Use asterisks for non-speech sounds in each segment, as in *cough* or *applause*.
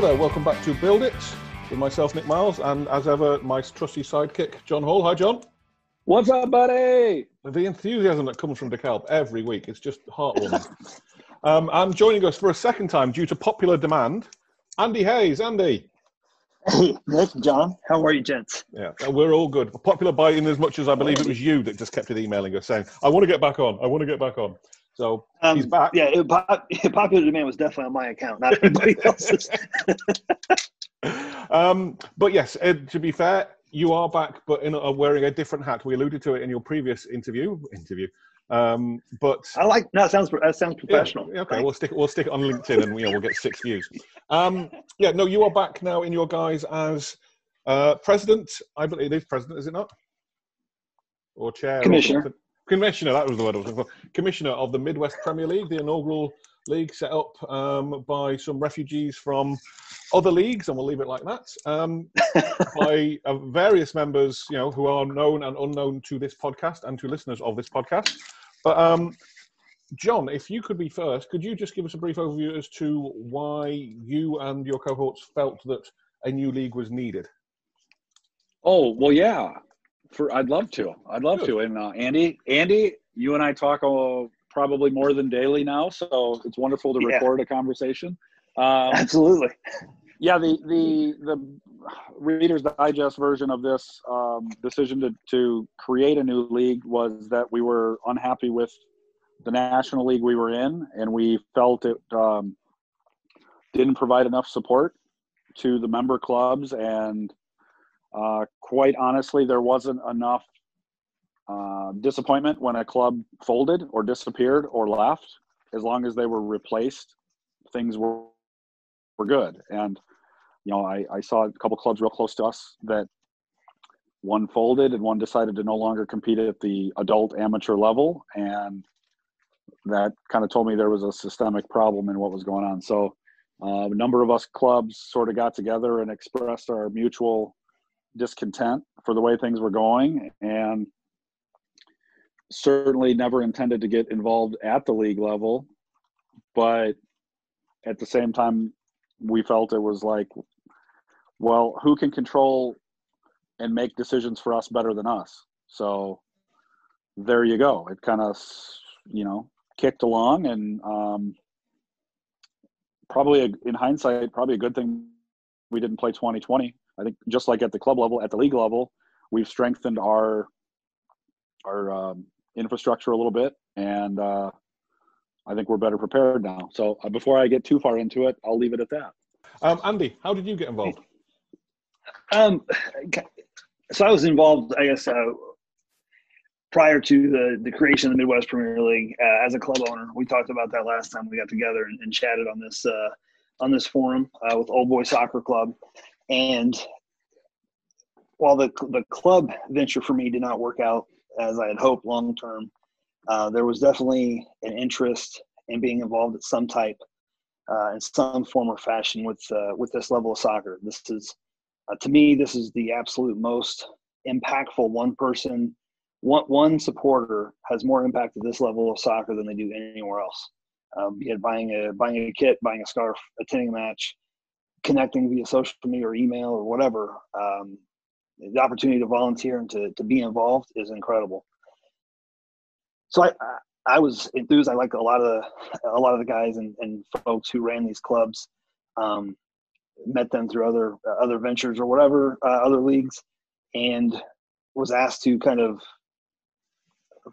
Hello there, welcome back to Build It with myself, Nick Miles, and as ever, my trusty sidekick, John Hall. Hi, John. What's up, buddy? The enthusiasm that comes from DeKalb every week is just heartwarming. *laughs* um, and joining us for a second time due to popular demand, Andy Hayes. Andy. Hey, Nick, John, how are you, gents? Yeah, we're all good. Popular by in as much as I believe it was you that just kept it emailing us saying, I want to get back on. I want to get back on. So um, he's back. Yeah, it, popular *laughs* demand was definitely on my account, not anybody *laughs* else's. *laughs* um, but yes, Ed, to be fair, you are back, but in a, wearing a different hat. We alluded to it in your previous interview. Interview. Um, but I like no, that sounds that sounds professional. Yeah, okay, we'll stick we'll stick it on LinkedIn, and you know, we'll get six views. Um, yeah, no, you are back now in your guise as uh, president. I believe it is president, is it not? Or chair? Commissioner. Or commissioner. That was the word I was looking for. Commissioner of the Midwest Premier League, the inaugural league set up um, by some refugees from other leagues, and we'll leave it like that. Um, *laughs* by uh, various members, you know, who are known and unknown to this podcast and to listeners of this podcast. But um, John, if you could be first, could you just give us a brief overview as to why you and your cohorts felt that a new league was needed? Oh well, yeah. For I'd love to. I'd love Good. to. And uh, Andy, Andy, you and I talk uh, probably more than daily now, so it's wonderful to yeah. record a conversation. Um, Absolutely. Yeah, the the the Reader's Digest version of this um, decision to to create a new league was that we were unhappy with the national league we were in, and we felt it um, didn't provide enough support to the member clubs, and uh, quite honestly, there wasn't enough uh, disappointment when a club folded or disappeared or left. As long as they were replaced, things were were good. And you know, I, I saw a couple clubs real close to us that one folded and one decided to no longer compete at the adult amateur level, and that kind of told me there was a systemic problem in what was going on. So, uh, a number of us clubs sort of got together and expressed our mutual discontent for the way things were going, and certainly never intended to get involved at the league level, but at the same time, we felt it was like, well, who can control and make decisions for us better than us? So there you go. It kind of, you know, kicked along and um, probably a, in hindsight, probably a good thing we didn't play 2020. I think just like at the club level, at the league level, we've strengthened our our um, infrastructure a little bit, and uh, I think we're better prepared now. So uh, before I get too far into it, I'll leave it at that. Um, Andy, how did you get involved? Um, so I was involved, I guess, uh, prior to the, the creation of the Midwest Premier League uh, as a club owner. We talked about that last time we got together and, and chatted on this uh, on this forum uh, with Old Boy Soccer Club. And while the the club venture for me did not work out as I had hoped long term, uh, there was definitely an interest in being involved at some type, uh, in some form or fashion with uh, with this level of soccer. This is, uh, to me, this is the absolute most impactful one person, one one supporter has more impact at this level of soccer than they do anywhere else. Um, be it buying a buying a kit, buying a scarf, attending a match, connecting via social media or email or whatever. Um, the opportunity to volunteer and to, to be involved is incredible so I, I was enthused. I like a lot of the a lot of the guys and, and folks who ran these clubs. Um, met them through other uh, other ventures or whatever, uh, other leagues, and was asked to kind of,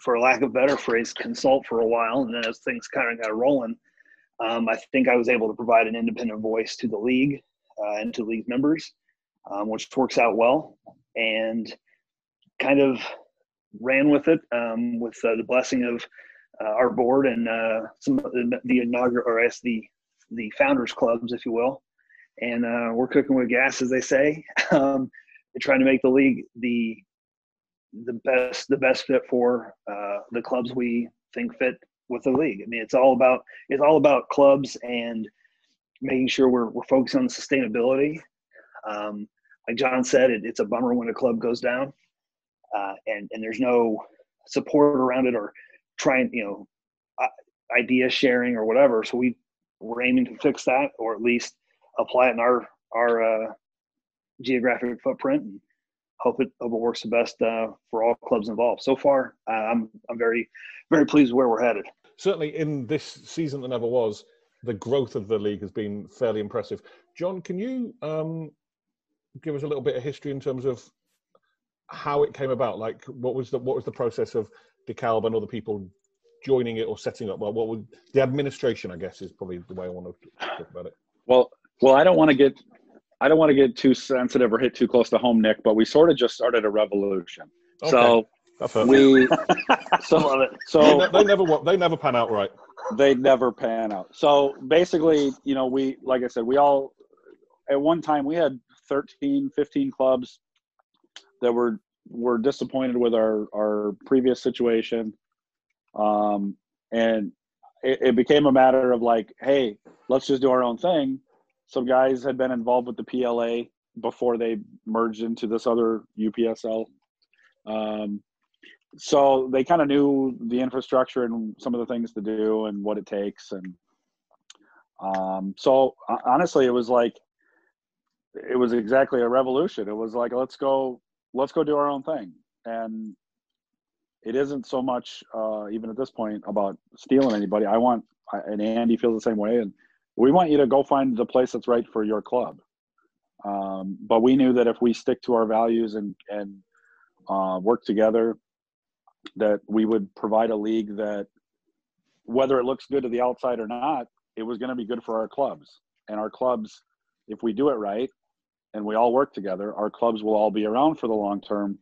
for lack of better phrase, consult for a while. And then as things kind of got rolling, um, I think I was able to provide an independent voice to the league uh, and to league members, um, which works out well. And kind of ran with it um, with uh, the blessing of uh, our board and uh, some of the, the inaugural, or as the the founders clubs, if you will. And uh, we're cooking with gas, as they say, *laughs* um, trying to make the league the the best the best fit for uh, the clubs we think fit with the league. I mean, it's all about it's all about clubs and making sure we're we're focusing on sustainability. Um, like John said, it, it's a bummer when a club goes down uh, and and there's no support around it or trying you know uh, idea sharing or whatever. So we we're aiming to fix that or at least apply it in our our uh, geographic footprint and hope it, hope it works the best uh, for all clubs involved. So far, uh, I'm I'm very very pleased where we're headed. Certainly, in this season that never was, the growth of the league has been fairly impressive. John, can you um, give us a little bit of history in terms of how it came about? Like, what was the what was the process of DeKalb and other people joining it or setting up? Well, what would the administration? I guess is probably the way I want to talk about it. Well, well, I don't want to get I don't want to get too sensitive or hit too close to home, Nick, but we sort of just started a revolution. Okay. So we *laughs* so so they, they never they never pan out right. They never pan out. So basically, you know, we like I said, we all at one time we had 13, 15 clubs that were were disappointed with our our previous situation, um, and it, it became a matter of like, hey, let's just do our own thing. Some guys had been involved with the PLA before they merged into this other UPSL. Um, so they kind of knew the infrastructure and some of the things to do and what it takes and um, so honestly it was like it was exactly a revolution. It was like let's go let's go do our own thing. And it isn't so much uh, even at this point about stealing anybody. I want and andy feels the same way. And we want you to go find the place that's right for your club. Um, but we knew that if we stick to our values and and uh, work together that we would provide a league that whether it looks good to the outside or not it was going to be good for our clubs. And our clubs if we do it right and we all work together our clubs will all be around for the long term.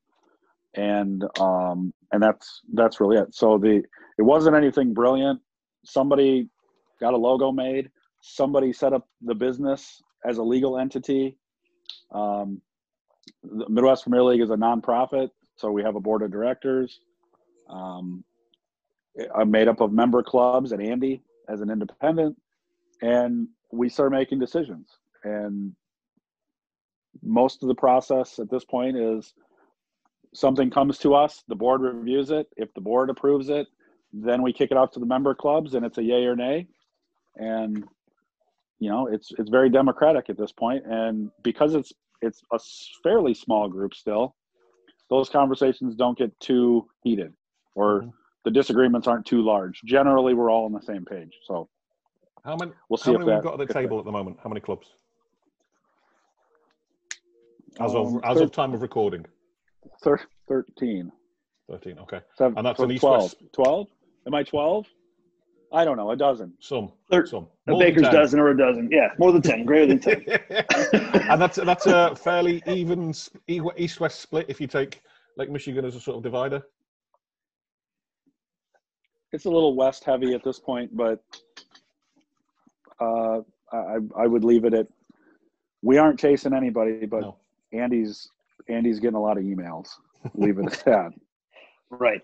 And um and that's that's really it. So the it wasn't anything brilliant. Somebody got a logo made somebody set up the business as a legal entity um the midwest premier league is a nonprofit so we have a board of directors um, I'm made up of member clubs and Andy as an independent, and we start making decisions. And most of the process at this point is something comes to us, the board reviews it. If the board approves it, then we kick it off to the member clubs, and it's a yay or nay. And you know, it's it's very democratic at this point, and because it's it's a fairly small group still, those conversations don't get too heated or mm-hmm. the disagreements aren't too large. Generally, we're all on the same page. So, how many? We'll see. How many we've got at the table that, at the moment? How many clubs? As um, of as of time of recording. Thir- Thirteen. Thirteen. Okay. Seven, and that's an 12. East 12? Am I twelve? I don't know. A dozen. Some. Thir- some. More a baker's dozen or a dozen. Yeah, more than ten. Greater than ten. *laughs* and that's that's a fairly even east-west split if you take Lake Michigan as a sort of divider it's a little west heavy at this point, but uh, I I would leave it at we aren't chasing anybody, but no. Andy's Andy's getting a lot of emails. leave it at that. *laughs* Right.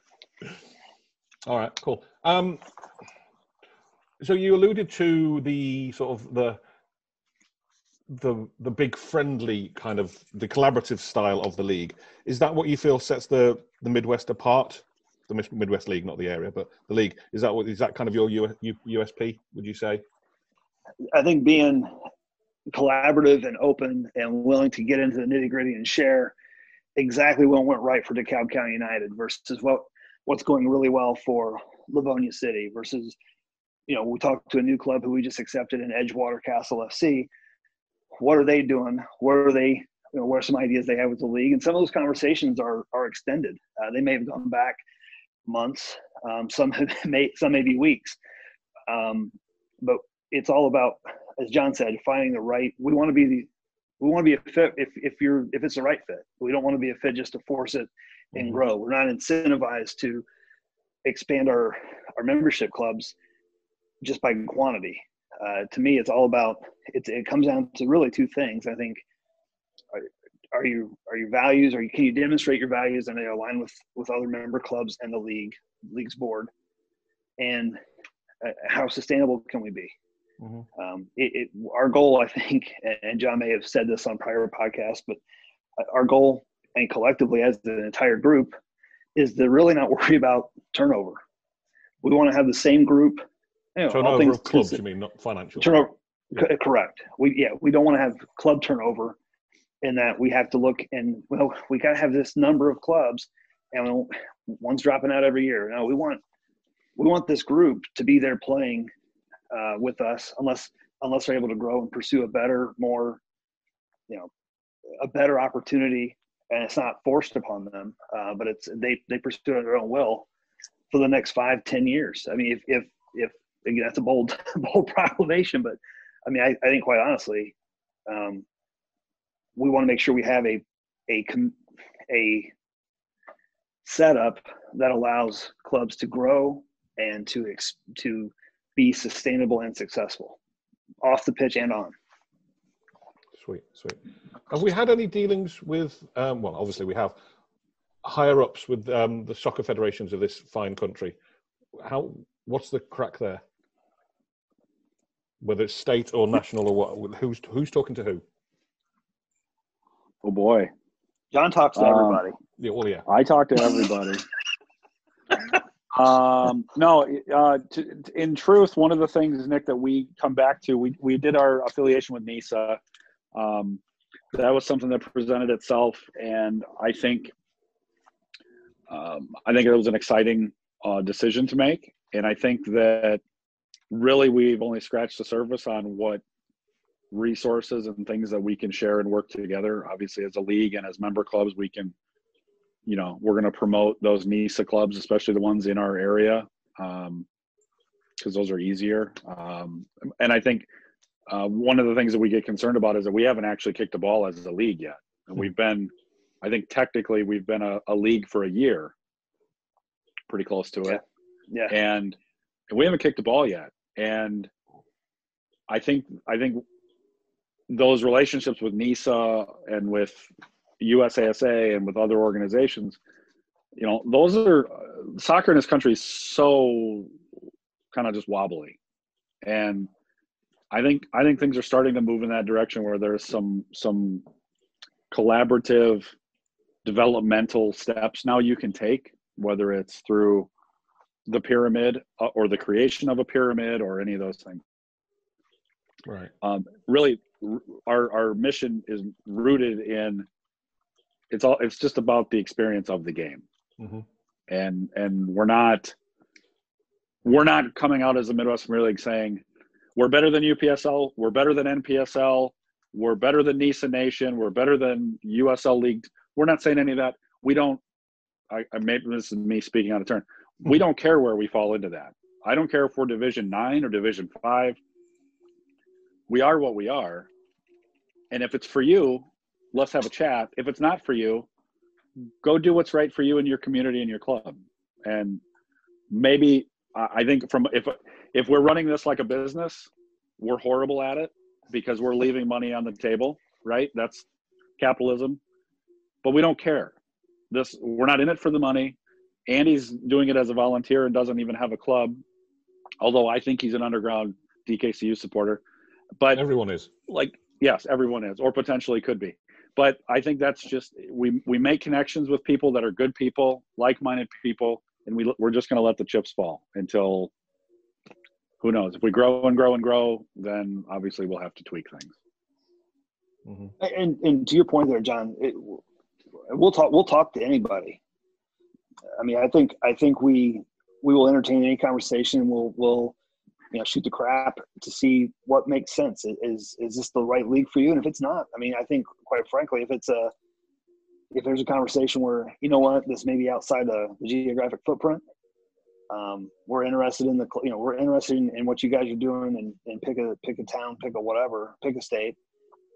All right. Cool. Um, so you alluded to the sort of the the the big friendly kind of the collaborative style of the league. Is that what you feel sets the the Midwest apart? the Midwest League, not the area, but the league. Is that what is that kind of your USP? Would you say? I think being collaborative and open and willing to get into the nitty gritty and share exactly what went right for DeKalb County United versus what what's going really well for Livonia City versus you know we talked to a new club who we just accepted in Edgewater Castle FC. What are they doing? Where are they? You know, what are some ideas they have with the league? And some of those conversations are are extended. Uh, they may have gone back months, um, some *laughs* may some maybe weeks. Um, but it's all about, as John said, finding the right. We want to be the we want to be a fit if if you're if it's the right fit. We don't want to be a fit just to force it and mm-hmm. grow. We're not incentivized to expand our our membership clubs just by quantity. Uh, to me, it's all about it. It comes down to really two things. I think are are you are your values are you can you demonstrate your values and they align with with other member clubs and the league league's board and uh, how sustainable can we be mm-hmm. um, it, it, our goal i think and john may have said this on prior podcasts but uh, our goal and collectively as an entire group is to really not worry about turnover we want to have the same group you know, turnover of clubs you mean not financial turnover C- correct. We yeah, we don't want to have club turnover, in that we have to look and well, we got to have this number of clubs, and one's dropping out every year. No, we want we want this group to be there playing uh, with us, unless unless they're able to grow and pursue a better, more, you know, a better opportunity, and it's not forced upon them, uh, but it's they they pursue it their own will for the next five, ten years. I mean, if if if that's a bold *laughs* bold proclamation, but I mean, I, I think quite honestly, um, we want to make sure we have a a a setup that allows clubs to grow and to ex, to be sustainable and successful off the pitch and on. Sweet, sweet. Have we had any dealings with? Um, well, obviously we have higher ups with um, the soccer federations of this fine country. How? What's the crack there? Whether it's state or national or what? Who's who's talking to who? Oh boy, John talks to um, everybody. Yeah, well, yeah. I talk to everybody. *laughs* um, no, uh, to, in truth, one of the things, Nick, that we come back to, we we did our affiliation with NISA. Um, that was something that presented itself, and I think, um, I think it was an exciting uh, decision to make, and I think that really we've only scratched the surface on what resources and things that we can share and work together. Obviously, as a league and as member clubs, we can, you know, we're going to promote those NISA clubs, especially the ones in our area, because um, those are easier. Um, and I think uh, one of the things that we get concerned about is that we haven't actually kicked the ball as a league yet. And we've been, I think technically we've been a, a league for a year, pretty close to it. Yeah. yeah. And we haven't kicked the ball yet. And I think I think those relationships with NISA and with USASA and with other organizations, you know, those are soccer in this country is so kind of just wobbly, and I think I think things are starting to move in that direction where there's some some collaborative developmental steps now you can take, whether it's through the pyramid uh, or the creation of a pyramid or any of those things. Right. Um, really, our our mission is rooted in it's all it's just about the experience of the game mm-hmm. and and we're not we're not coming out as a midwest premier league saying we're better than upsl we're better than npsl we're better than nisa nation we're better than usl league we're not saying any of that we don't i, I maybe this is me speaking out of turn we don't care where we fall into that i don't care if we're division 9 or division 5 we are what we are and if it's for you, let's have a chat. If it's not for you, go do what's right for you and your community and your club. And maybe I think from if if we're running this like a business, we're horrible at it because we're leaving money on the table, right? That's capitalism. But we don't care. This we're not in it for the money. Andy's doing it as a volunteer and doesn't even have a club. Although I think he's an underground DKCU supporter. But everyone is. Like Yes, everyone is, or potentially could be. But I think that's just we we make connections with people that are good people, like-minded people, and we we're just going to let the chips fall until who knows if we grow and grow and grow, then obviously we'll have to tweak things. Mm-hmm. And and to your point there, John, it, we'll talk we'll talk to anybody. I mean, I think I think we we will entertain any conversation. We'll we'll you know shoot the crap to see what makes sense is is this the right league for you and if it's not i mean i think quite frankly if it's a if there's a conversation where you know what this may be outside the, the geographic footprint um, we're interested in the you know we're interested in, in what you guys are doing and, and pick a pick a town pick a whatever pick a state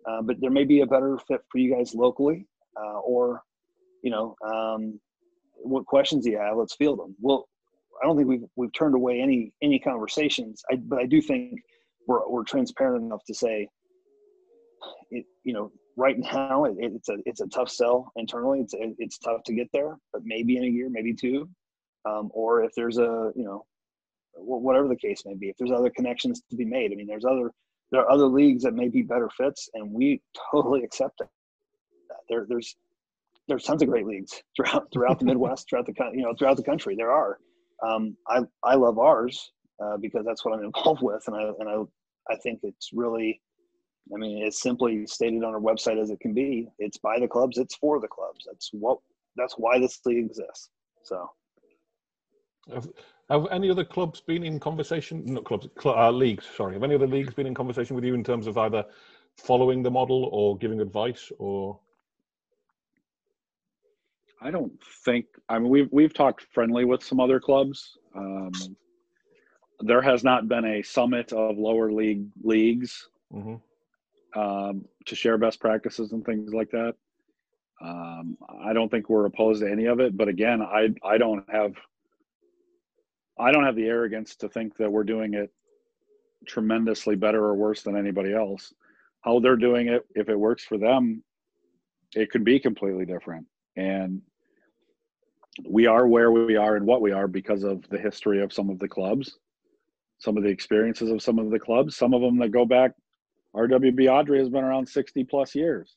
uh, but there may be a better fit for you guys locally uh, or you know um, what questions do you have let's field them we'll I don't think we've we've turned away any any conversations. I, but I do think we're we're transparent enough to say, it, you know, right now it, it's a it's a tough sell internally. It's it's tough to get there, but maybe in a year, maybe two, um, or if there's a you know, whatever the case may be, if there's other connections to be made. I mean, there's other there are other leagues that may be better fits, and we totally accept it. There there's there's tons of great leagues *laughs* throughout throughout the *laughs* Midwest, throughout the you know throughout the country. There are, um, I I love ours uh, because that's what I'm *laughs* involved with, and I and I I think it's really, I mean, it's simply stated on our website as it can be. It's by the clubs. It's for the clubs. That's what. That's why this league exists. So. Have, have any other clubs been in conversation? Not clubs, cl- uh, leagues. Sorry, have any other leagues been in conversation with you in terms of either following the model or giving advice or? I don't think. I mean, we've we've talked friendly with some other clubs. Um, there has not been a summit of lower league leagues Mm-hmm. um, to share best practices and things like that. Um, I don't think we're opposed to any of it, but again, I I don't have I don't have the arrogance to think that we're doing it tremendously better or worse than anybody else. How they're doing it, if it works for them, it could be completely different. And we are where we are and what we are because of the history of some of the clubs, some of the experiences of some of the clubs, some of them that go back. RWB Adria has been around 60 plus years.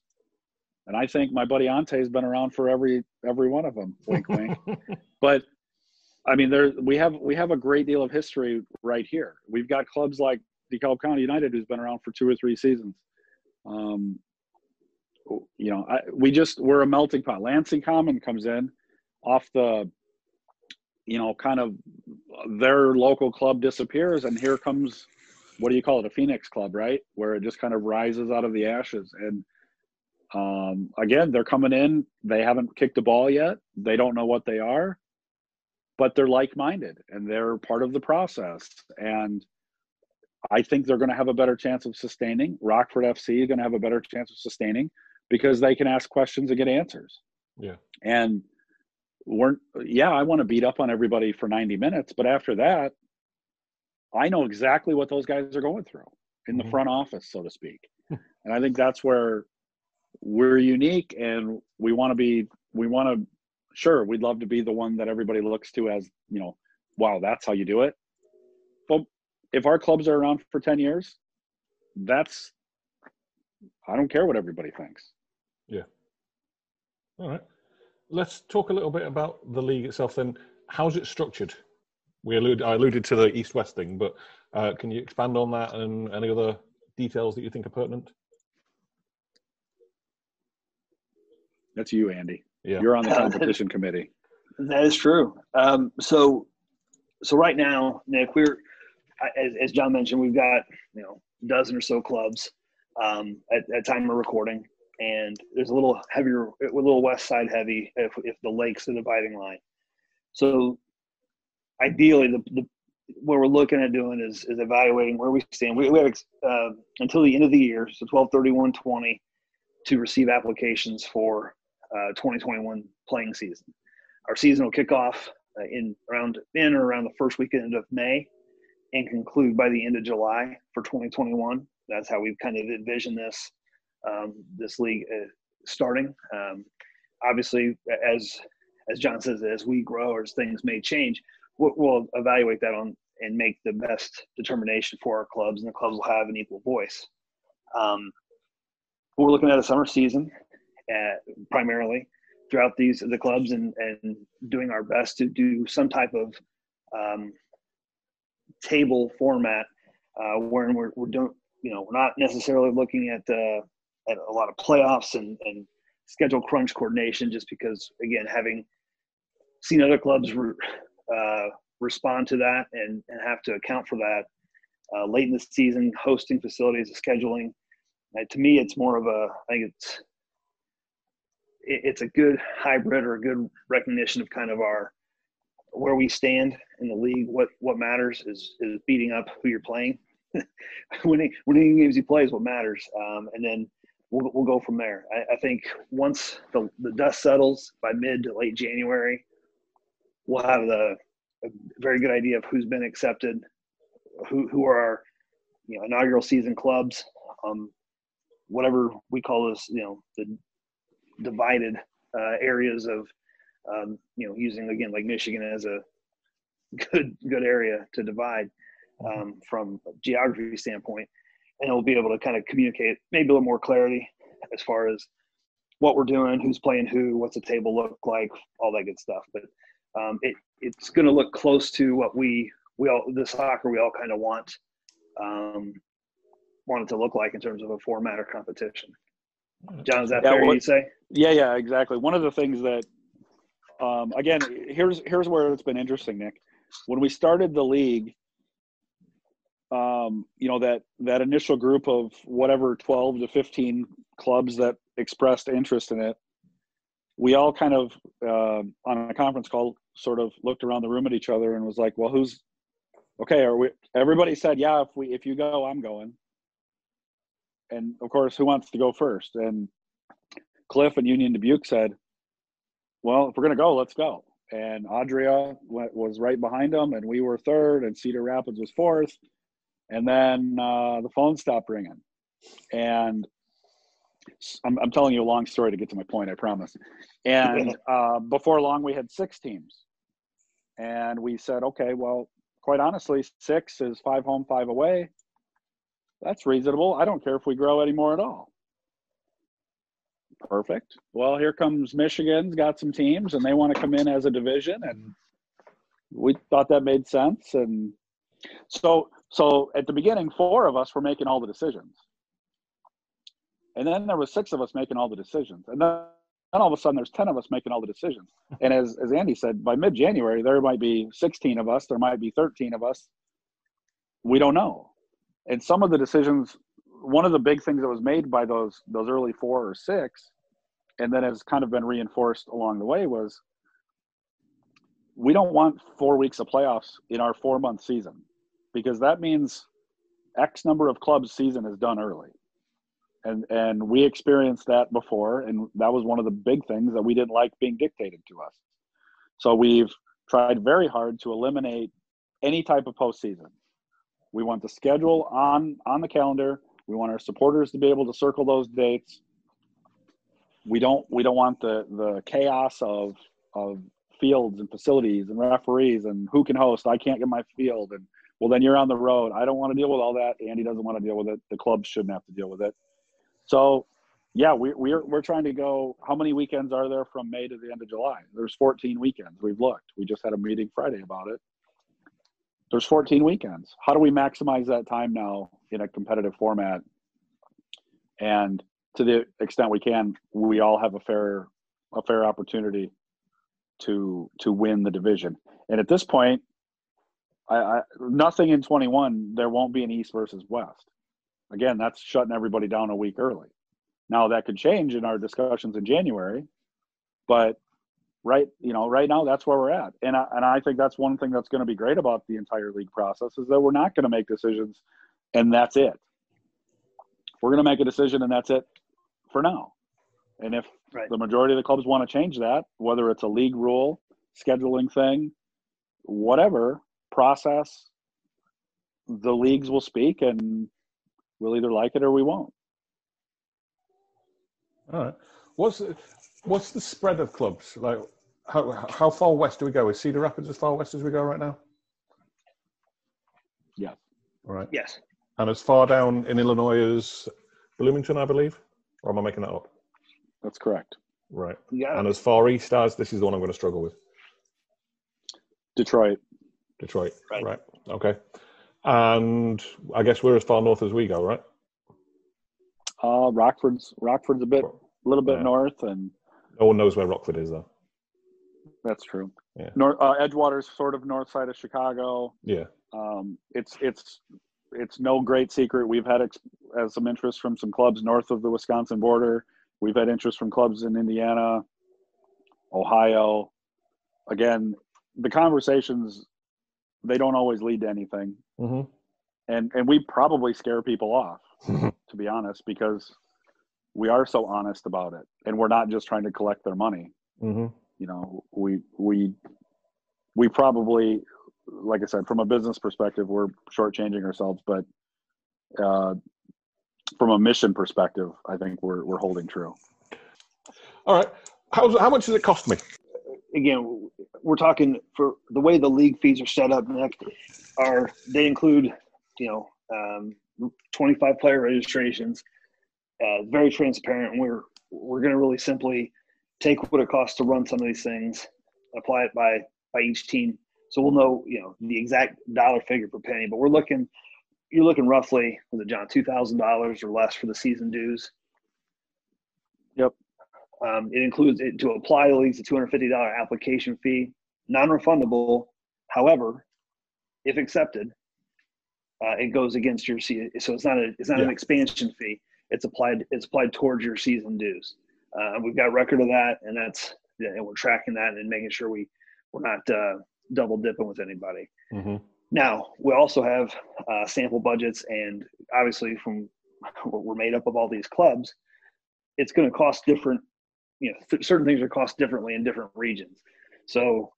And I think my buddy Ante has been around for every every one of them. Wink, *laughs* wink. But I mean, there we have we have a great deal of history right here. We've got clubs like DeKalb County United, who's been around for two or three seasons. Um, you know, I, we just we're a melting pot. Lansing Common comes in off the, you know, kind of their local club disappears, and here comes what do you call it? A Phoenix Club, right? Where it just kind of rises out of the ashes. And um, again, they're coming in. They haven't kicked a ball yet. They don't know what they are, but they're like-minded and they're part of the process. And I think they're going to have a better chance of sustaining. Rockford FC is going to have a better chance of sustaining because they can ask questions and get answers. Yeah. And we're yeah, I want to beat up on everybody for 90 minutes, but after that, I know exactly what those guys are going through in the Mhm. front office, so to speak. and I think that's where we're unique and we want to be we want to sure, we'd love to be the one that everybody looks to as, you know, wow, that's how you do it. But if our clubs are around for 10 years, that's I don't care what everybody thinks. All right. Let's talk a little bit about the league itself then. How's it structured? We allude, I alluded to the east west thing, but uh, can you expand on that and any other details that you think are pertinent? That's you, Andy. Yeah. You're on the *laughs* competition committee. That is true. Um, so, so right now, Nick, we're as, as John mentioned, we've got you know a dozen or so clubs um, at, at time of recording, and there's a little heavier, a little west side heavy if, if the lake's the dividing line. So, ideally, the, the what we're looking at doing is is evaluating where we stand. We, we have uh, until the end of the year, so 12 31 20, to receive applications for uh, 2021 playing season. Our season will kick off uh, in around in or around the first weekend of May, and conclude by the end of July for 2021. That's how we've kind of envisioned this um, this league uh, starting. Um, obviously, as as John says, as we grow as things may change, we'll, we'll evaluate that on and make the best determination for our clubs, and the clubs will have an equal voice. Um, we're looking at a summer season uh, primarily throughout these the clubs and and doing our best to do some type of um, table format uh, where we're, we're doing you know we're not necessarily looking at uh, a lot of playoffs and and schedule crunch coordination just because again having seen other clubs re, uh, respond to that and, and have to account for that uh, late in the season hosting facilities scheduling uh, to me it's more of a i think it's it, it's a good hybrid or a good recognition of kind of our where we stand in the league what what matters is is beating up who you're playing. *laughs* Winning winning games you play is what matters. Um, and then we'll, we'll go from there. I, I think once the, the dust settles by mid to late january we'll have the a very good idea of who's been accepted who who are our you know inaugural season clubs um, whatever we call this you know the divided uh, areas of um, you know using again lake michigan as a *laughs* good good area to divide um, from a geography standpoint and we'll be able to kind of communicate maybe a little more clarity as far as what we're doing who's playing who what's the table look like all that good stuff but um, it, it's going to look close to what we we all the soccer we all kind of want um, want it to look like in terms of a format or competition. John, is that Yeah, fair what- you say? Yeah, yeah, exactly. One of the things that, um, again, here's here's where it's been interesting, Nick. When we started the league, um, you know that that initial group of whatever twelve to fifteen clubs that expressed interest in it, we all kind of uh, on a conference call sort of looked around the room at each other and was like, "Well, who's okay?" Are we? Everybody said, "Yeah, if we if you go, I'm going." And of course, who wants to go first? And Cliff and Union Dubuque said, "Well, if we're going to go, let's go." And Adria was right behind them, and we were third, and Cedar Rapids was fourth. And then uh, the phone stopped ringing, and I'm, I'm telling you a long story to get to my point. I promise. And uh, before long, we had six teams, and we said, "Okay, well, quite honestly, six is five home, five away. That's reasonable. I don't care if we grow any more at all." Perfect. Well, here comes Michigan's got some teams and they want to come in as a division and we thought that made sense and so so at the beginning four of us were making all the decisions. And then there was six of us making all the decisions. And then, then all of a sudden there's 10 of us making all the decisions. *laughs* And as as Andy said, by mid-January there might be 16 of us, there might be 13 of us. We don't know. And some of the decisions one of the big things that was made by those those early four or six and then has kind of been reinforced along the way was we don't want four weeks of playoffs in our four month season because that means x number of clubs season is done early and and we experienced that before and that was one of the big things that we didn't like being dictated to us so we've tried very hard to eliminate any type of postseason we want the schedule on on the calendar we want our supporters to be able to circle those dates. We don't we don't want the the chaos of of fields and facilities and referees and who can host. I can't get my field and well then you're on the road. I don't want to deal with all that. Andy doesn't want to deal with it. The clubs shouldn't have to deal with it. So yeah, we, we're we're trying to go. How many weekends are there from May to the end of July? There's 14 weekends. We've looked. We just had a meeting Friday about it. There's 14 weekends. How do we maximize that time now in a competitive format? And to the extent we can, we all have a fair a fair opportunity to to win the division. And at this point, I, I nothing in 21. There won't be an East versus West. Again, that's shutting everybody down a week early. Now that could change in our discussions in January, but right, you know, right now that's where we're at. And I, and I think that's one thing that's going to be great about the entire league process is that we're not going to make decisions and that's it. We're going to make a decision and that's it for now. And if Right. the majority of the clubs want to change that, whether it's a league rule, scheduling thing, whatever process, the leagues will speak and we'll either like it or we won't. All right. What's the, what's the spread of clubs? Like, how how far west do we go? Is Cedar Rapids as far west as we go right now? Yeah. All right. Yes. And as far down in Illinois as Bloomington, I believe, or am I making that up? That's correct. Right. Yeah. And as far east as this is the one I'm going to struggle with. Detroit. Detroit. Right. Right. Okay. And I guess we're as far north as we go, right? Uh, Rockford's Rockford's a bit, a little bit Yeah. north, and No one knows where Rockford is, though. that's true. Yeah. North uh, Edgewater's sort of north side of Chicago. Yeah. Um, it's it's it's no great secret. We've had ex- uh, some interest from some clubs north of the Wisconsin border. We've had interest from clubs in Indiana, Ohio. Again, the conversations they don't always lead to anything, hmm and and we probably scare people off, *laughs* to be honest, because we are so honest about it, and we're not just trying to collect their money. hmm You know, we we we probably, like I said, from a business perspective, we're shortchanging ourselves, but uh, from a mission perspective, I think we're we're holding true. All right. How, how much does it cost me? Again, we're talking for the way the league fees are set up. Nick, are they include, you know, um, 25 player registrations? Uh, very transparent. We're we're going to really simply take what it costs to run some of these things, apply it by by each team, so we'll know, you know, the exact dollar figure per penny. But we're looking you're looking roughly, was it John, two thousand dollars or less for the season dues. Um, it includes it to apply the leagues a two hundred fifty dollar application fee, non-refundable. However, if accepted, uh, it goes against your season. So it's not a it's not an expansion fee. It's applied it's applied towards your season dues. Uh, we've got record of that, and that's and we're tracking that and making sure we we're not uh, double dipping with anybody. hmm Now we also have uh, sample budgets, and obviously, from *laughs* we're made up of all these clubs, it's going to cost different. You know, th- certain things are cost differently in different regions. So,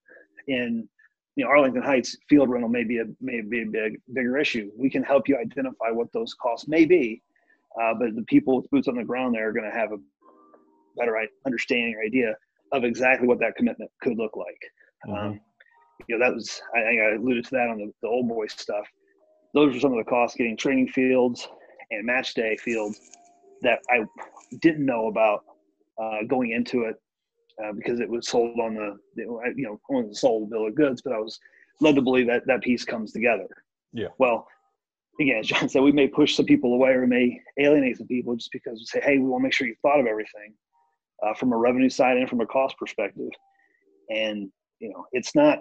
in you know Arlington Heights, field rental may be a may be a big bigger issue. We can help you identify what those costs may be, uh, but the people with boots on the ground there are going to have a better understanding or idea of exactly what that commitment could look like. Um, you know, that was I think I alluded to that on the, the old boy stuff. Those are some of the costs getting training fields and match day fields that I didn't know about uh, going into it uh, because it was sold on the you know on the sold bill of goods, but I was led to believe that that piece comes together. Yeah. Well, again, as John said, we may push some people away or may alienate some people just because we say, hey, we want to make sure you thought of everything uh, from a revenue side and from a cost perspective. And you know, it's not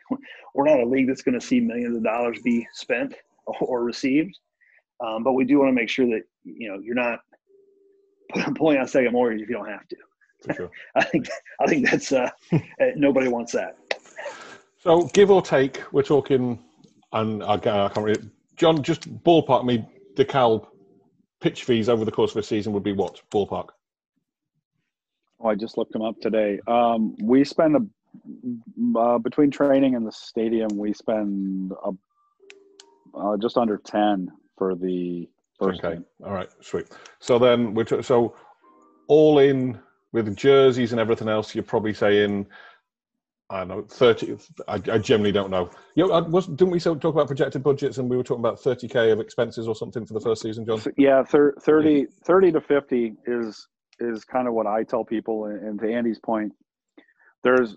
*laughs* we're not a league that's going to see millions of dollars be spent or received, um, but we do want to make sure that you know you're not pulling out second mortgage if you don't have to. For sure. *laughs* I think I think that's uh, *laughs* nobody wants that. So, give or take, we're talking, and I can't, I can't really, John, just ballpark me, The DeKalb pitch fees over the course of a season would be what? Ballpark. Oh, I just looked them up today. Um, we spend a, uh, between training and the stadium, we spend a, uh, just under ten for the Okay. All right. Sweet. So then we're t- so all in with jerseys and everything else. You're probably saying I don't know thirty. I, I generally don't know. You know, I was didn't we so- talk about projected budgets and we were talking about thirty k of expenses or something for the first season, John? Yeah, thir- 30, 30 to fifty is is kind of what I tell people. And, and to Andy's point, there's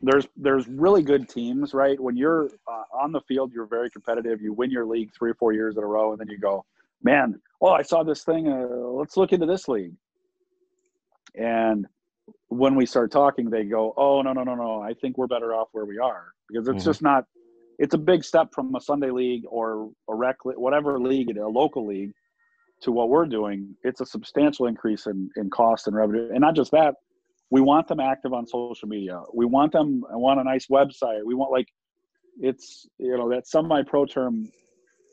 there's there's really good teams, right? When you're uh, on the field, you're very competitive. You win your league three or four years in a row, and then you go, man, oh, I saw this thing. Uh, let's look into this league. And when we start talking, they go, oh no no no no, I think we're better off where we are because it's Mhm. just not. It's a big step from a Sunday league or a rec, whatever league, a local league, to what we're doing, it's a substantial increase in, in cost and revenue. And not just that, we want them active on social media. We want them I want a nice website. We want like it's you know that semi pro term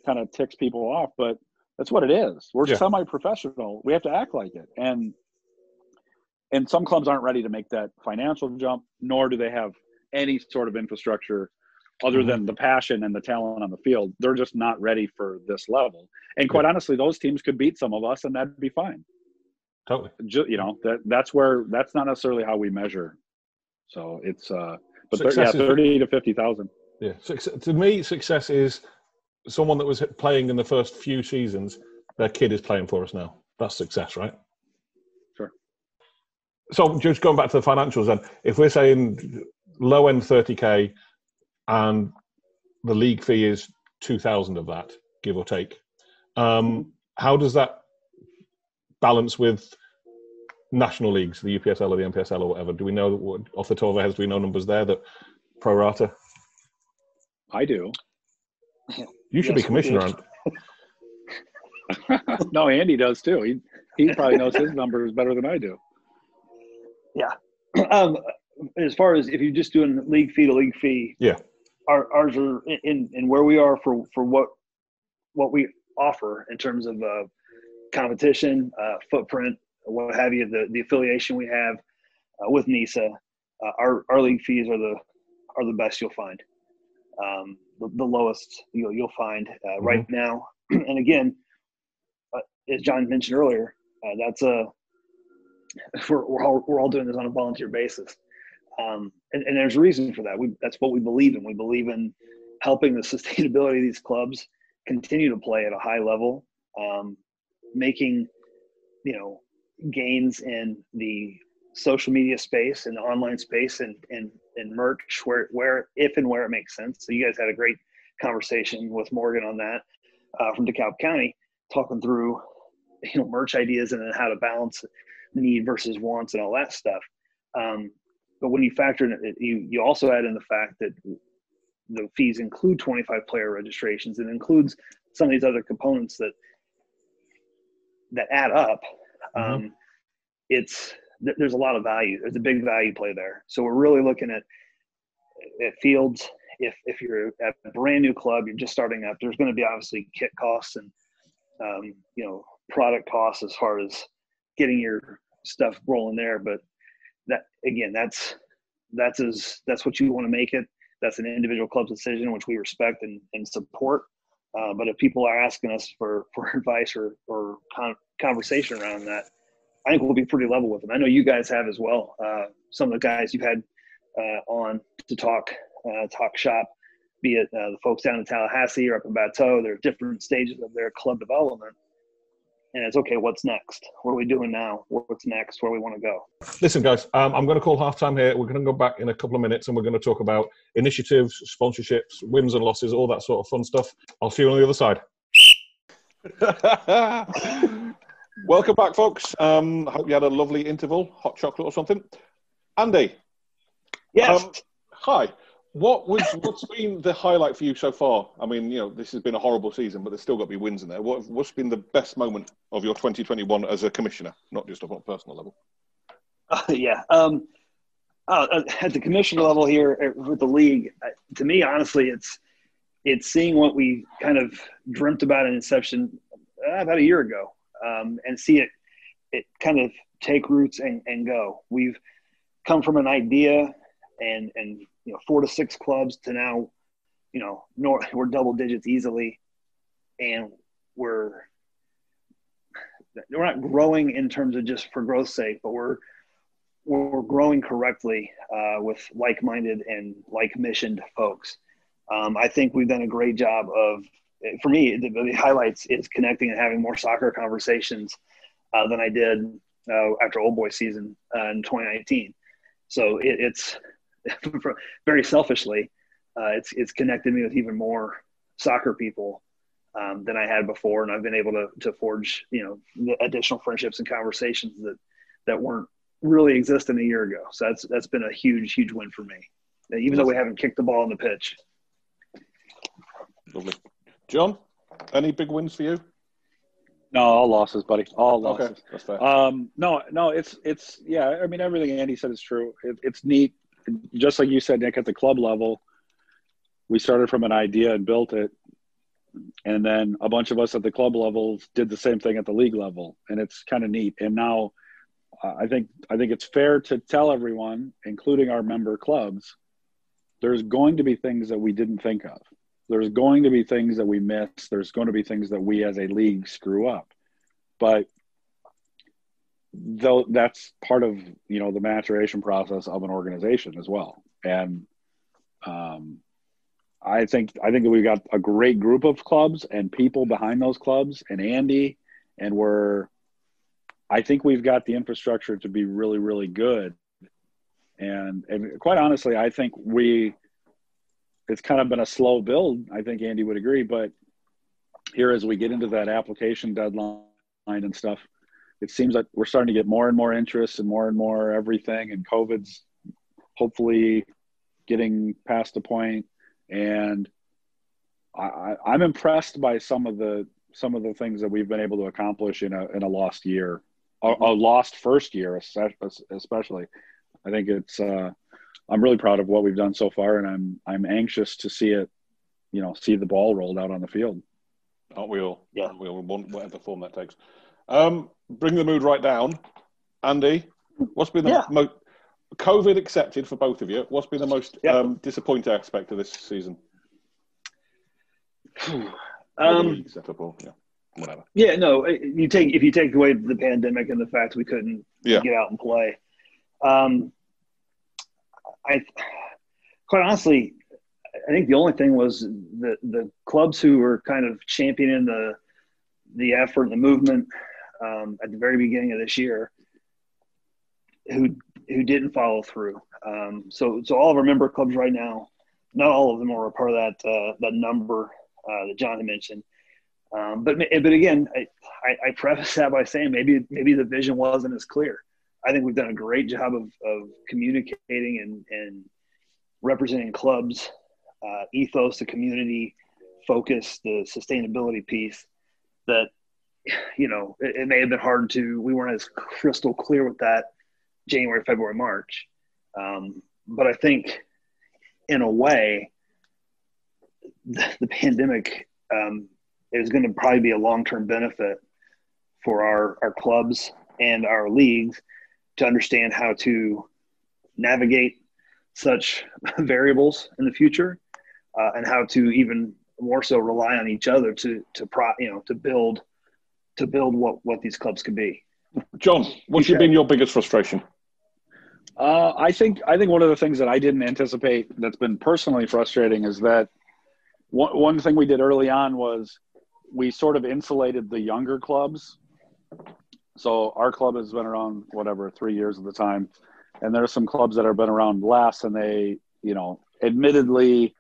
kind of ticks people off, but that's what it is. We're Yeah. semi professional. We have to act like it. And and some clubs aren't ready to make that financial jump, nor do they have any sort of infrastructure other Mhm. than the passion and the talent on the field. They're just not ready for this level. And quite honestly, those teams could beat some of us, and that'd be fine. Totally. You know that that's where that's not necessarily how we measure. So it's uh, but yeah, thirty to fifty thousand. Yeah. To me, success is someone that was playing in the first few seasons. Their kid is playing for us now. That's success, right? Sure. So just going back to the financials, then, if we're saying low end thirty k, and the league fee is two thousand of that, give or take, um, how does that balance with national leagues, the UPSL or the NPSL or whatever? Do we know what, off the top of our heads? Do we know numbers there that pro rata? I do. *laughs* You should Yes, be we commissioner. do. Ant. *laughs* no, Andy does too. He he probably knows his numbers better than I do. Yeah. *clears throat* Um, as far as if you're just doing league fee to league fee, Yeah. our, ours are in- in in where we are for for what what we offer in terms of uh, competition, uh, footprint, what have you, the the affiliation we have uh, with NISA. Uh, our our league fees are the are the best you'll find. Um, the, the lowest you'll you'll find uh, right now, *clears throat* and again, uh, as John mentioned earlier, uh, that's a we're, we're all we're all doing this on a volunteer basis, um, and, and there's a reason for that. We that's what we believe in. We believe in helping the *laughs* sustainability of these clubs continue to play at a high level, um, making you know gains in the social media space and the online space and and and merch where where if and where it makes sense. So you guys had a great conversation with Morgan on that. uh, from DeKalb County, talking through you know merch ideas and then how to balance need versus wants and all that stuff. Um, but when you factor in it, you you also add in the fact that the fees include 25 player registrations and includes some of these other components that that add up. Mm-hmm. Um, it's there's a lot of value. There's a big value play there. So we're really looking at at fields. If if you're at a brand new club, you're just starting up. There's going to be obviously kit costs and um, you know product costs as far as getting your stuff rolling there. But that again, that's that's as that's what you want to make it. That's an individual club's decision, which we respect and, and support. Uh, but if people are asking us for for *laughs* advice or or con- conversation around that, I think we'll be pretty level with them. I know you guys have as well. Uh, some of the guys you've had uh, on to talk uh, talk shop, be it uh, the folks down in Tallahassee or up in Bateau. They're different stages of their club development, and it's okay. What's next? What are we doing now? What's next? Where we want to go? Listen, guys, um, I'm going to call halftime here. We're going to go back in a couple of minutes, and we're going to talk about initiatives, sponsorships, wins and losses, all that sort of fun stuff. I'll see you on the other side. *laughs* Welcome back, folks. Um, I hope you had a lovely interval, hot chocolate or something. Andy. Yes. Um, hi. What was what's been the highlight for you so far? I mean, you know, this has been a horrible season, but there's still got to be wins in there. What, what's been the best moment of your 2021 as a commissioner, not just on a personal level? Uh, *laughs* yeah. Um, uh, uh at the commissioner level here uh, with the league, uh, to me, honestly, it's it's seeing what we kind of dreamt about in inception about a year ago um, and see it it kind of take roots and, and go. We've come from an idea and and you know four to six clubs to now, you know, nor, *laughs* we're double digits easily, and we're we're not growing in terms of just for growth's sake, but we're we're growing correctly uh, with like-minded and like-missioned folks. Um, I think we've done a great job of for me, the, the, highlights is connecting and having more soccer conversations uh, than I did uh, after Old Boy season uh, in 2019. So it, it's *laughs* very selfishly, uh, it's it's connected me with even more soccer people um, than I had before, and I've been able to to forge you know additional friendships and conversations that that weren't really existing a year ago. So that's that's been a huge huge win for me, even though we haven't kicked the ball on the pitch. John, any big wins for you? No, all losses, buddy. All losses. Okay, that's fair. Um, no, no, it's it's yeah. I mean, everything Andy said is true. It, it's neat, just like you said, Nick. At the club level, we started from an idea and built it, and then a bunch of us at the club level did the same thing at the league level, and it's kind of neat. And now, uh, I think I think it's fair to tell everyone, including our member clubs, there's going to be things that we didn't think of there's going to be things that we miss. There's going to be things that we as a league screw up. But though that's part of you know the maturation process of an organization as well. And um, I think I think we've got a great group of clubs and people behind those clubs and Andy, and we're I think we've got the infrastructure to be really really good. And, and quite honestly, I think we it's kind of been a slow build. I think Andy would agree, but here as we get into that application deadline and stuff, it seems like we're starting to get more and more interest and more and more everything. And COVID's hopefully getting past the point. And I, I'm impressed by some of the some of the things that we've been able to accomplish in a in a lost year, a, a lost first year, especially. I think it's uh, I'm really proud of what we've done so far, and I'm I'm anxious to see it, you know, see the ball rolled out on the field. Aren't we all? Yeah, we all want whatever form that takes. Um, bring the mood right down, Andy. What's been the yeah. most COVID accepted for both of you? What's been the most yeah. um, disappointing aspect of this season? *sighs* um, set up or yeah, whatever. Yeah, no. You take if you take away the pandemic and the fact we couldn't yeah. get out and play. Um, I quite honestly, I think the only thing was the the clubs who were kind of championing the the effort and the movement um, at the very beginning of this year, who who didn't follow through. Um, so so all of our member clubs right now, not all of them are a part of that uh, that number uh, that John had mentioned. Um, but but again, I, I, preface that by saying maybe maybe the vision wasn't as clear. I think we've done a great job of, of communicating and, and representing clubs, uh, ethos, the community focus, the sustainability piece. That you know it, it, may have been hard to we weren't as crystal clear with that January, February, March. Um, but I think in a way, the, the pandemic um, is going to probably be a long term benefit for our, our clubs and our leagues to understand how to navigate such *laughs* variables in the future uh, and how to even more so rely on each other to to pro, you know to build to build what what these clubs can be. John, what's yeah. been your biggest frustration? Uh, I think I think one of the things that I didn't anticipate that's been personally frustrating is that one, one thing we did early on was we sort of insulated the younger clubs. So our club has been around whatever three years at the time, and there are some clubs that have been around less, and they, you know, admittedly,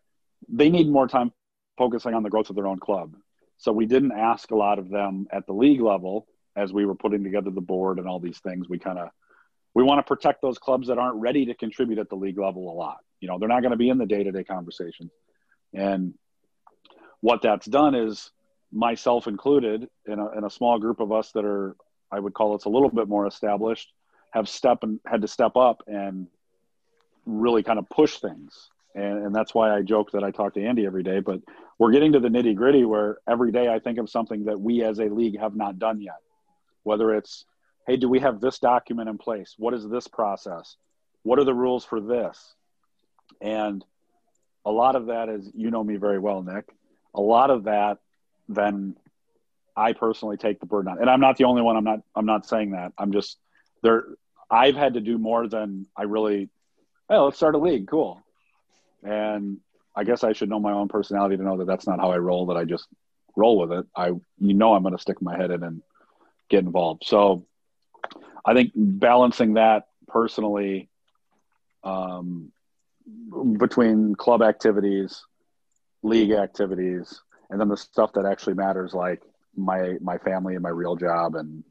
they need more time focusing on the growth of their own club. So we didn't ask a lot of them at the league level as we were putting together the board and all these things. We kind of we want to protect those clubs that aren't ready to contribute at the league level a lot. You know, they're not going to be in the day to day conversations. And what that's done is myself included in a, in a small group of us that are, I would call it's a little bit more established, have step and had to step up and really kind of push things. And, and that's why I joke that I talk to Andy every day, but we're getting to the nitty gritty where every day I think of something that we as a league have not done yet, whether it's hey, do we have this document in place? What is this process? What are the rules for this? And a lot of that is, you know me very well, Nick. A lot of that, then I personally take the burden on. And I'm not the only one. I'm not. I'm not saying that. I'm just there. I've had to do more than I really. Hey, let's start a league. Cool. And I guess I should know my own personality to know that that's not how I roll. That I just roll with it. I, you know, I'm going to stick my head in and get involved. So I think balancing that personally um, between club activities, league activities, and then the stuff that actually matters, like my my family and my real job and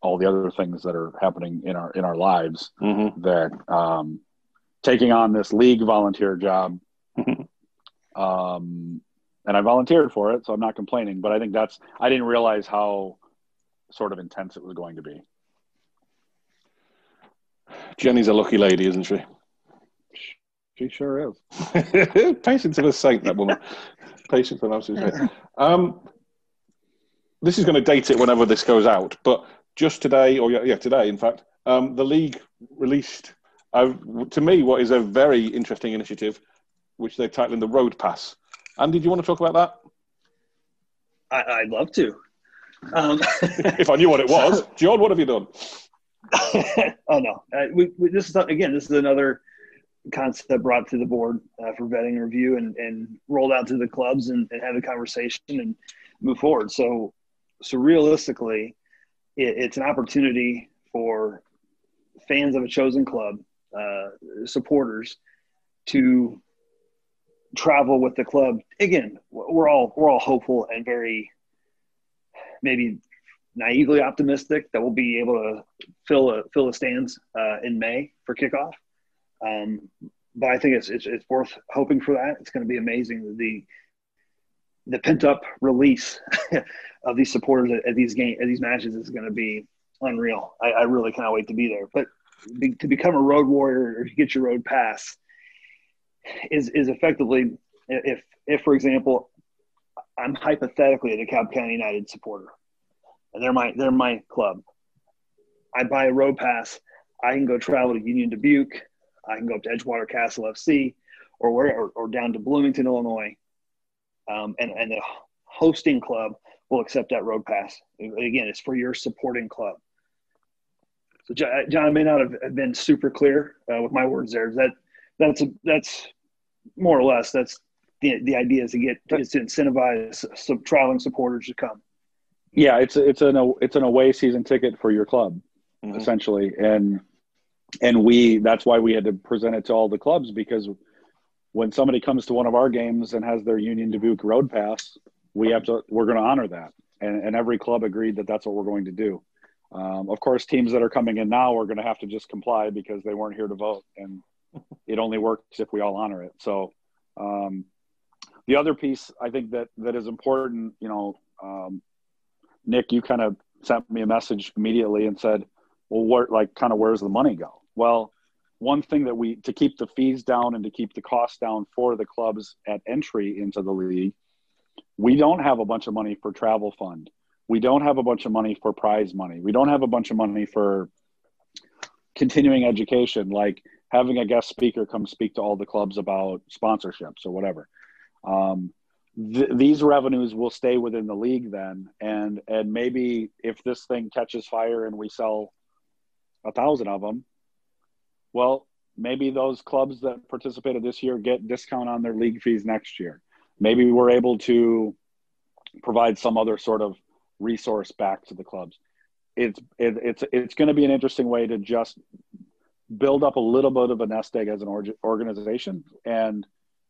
all the other things that are happening in our in our lives. Mm-hmm. That um, taking on this league volunteer job, mm-hmm. um, and I volunteered for it, so I'm not complaining. But I think that's I didn't realize how sort of intense it was going to be. Jenny's a lucky lady, isn't she? She sure is. *laughs* Patience of a saint, that woman. *laughs* Patience of an absolute saint. Um, this is going to date it whenever this goes out, but just today, or yeah, today, in fact, um, the league released, uh, to me, what is a very interesting initiative, which they're titling the Road Pass. Andy, do you want to talk about that? I, would love to. Um, *laughs* if I knew what it was, *laughs* John, what have you done? *laughs* oh no, uh, we, we, this is again. This is another concept brought to the board uh, for vetting review and, and rolled out to the clubs and, and have a conversation and move forward. So, so realistically, it, it's an opportunity for fans of a chosen club, uh, supporters, to travel with the club. Again, we're all we're all hopeful and very maybe naively optimistic that we'll be able to fill a, fill the stands uh, in May for kickoff. Um, but I think it's, it's, it's worth hoping for that. It's going to be amazing. The the pent up release *laughs* of these supporters at, at, these game at these matches is going to be unreal. I, I, really cannot wait to be there. But be, to become a road warrior or to get your road pass is is effectively if if for example I'm hypothetically a DeKalb County United supporter and they're my they're my club. I buy a road pass. I can go travel to Union Dubuque. I can go up to Edgewater Castle FC, or where or, or down to Bloomington, Illinois, um, and and the hosting club will accept that road pass. Again, it's for your supporting club. So John, I may not have been super clear uh, with my words there. That that's a, that's more or less that's the the idea is to get is to incentivize some traveling supporters to come. Yeah, it's it's an it's an away season ticket for your club, mm-hmm. essentially, and and we that's why we had to present it to all the clubs because when somebody comes to one of our games and has their Union Dubuque road pass, we have to we're going to honor that, and and every club agreed that that's what we're going to do. Um, of course, teams that are coming in now are going to have to just comply because they weren't here to vote, and *laughs* it only works if we all honor it. So, um, the other piece I think that that is important, you know, um, Nick, you kind of sent me a message immediately and said, "Well, where like kind of where's the money go?" Well, one thing that we to keep the fees down and to keep the costs down for the clubs at entry into the league, we don't have a bunch of money for travel fund we don't have a bunch of money for prize money. We don't have a bunch of money for continuing education, like having a guest speaker come speak to all the clubs about sponsorships or whatever. Um, th- these revenues will stay within the league then, and and maybe if this thing catches fire and we sell a thousand of them, well, maybe those clubs that participated this year get discount on their league fees next year. Maybe we're able to provide some other sort of resource back to the clubs. It's it, it's it's going to be an interesting way to just build up a little bit of a nest egg as an org- organization, and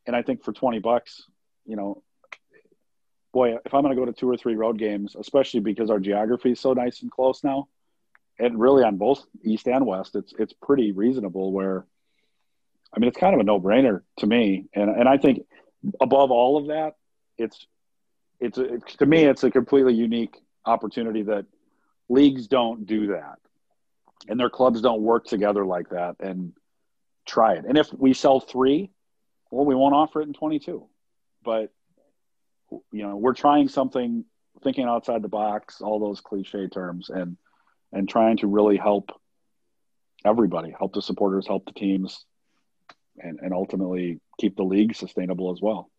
and I think for twenty bucks, you know, boy, if I'm going to go to two or three road games, especially because our geography is so nice and close now, and really on both east and west, it's it's pretty reasonable. Where, I mean, it's kind of a no brainer to me, and and I think above all of that, it's it's, it's to me it's a completely unique opportunity that leagues don't do that. And their clubs don't work together like that and try it. And if we sell three well we won't offer it in 22 but you know we're trying something thinking outside the box all those cliche terms and and trying to really help everybody help the supporters help the teams and, and ultimately keep the league sustainable as well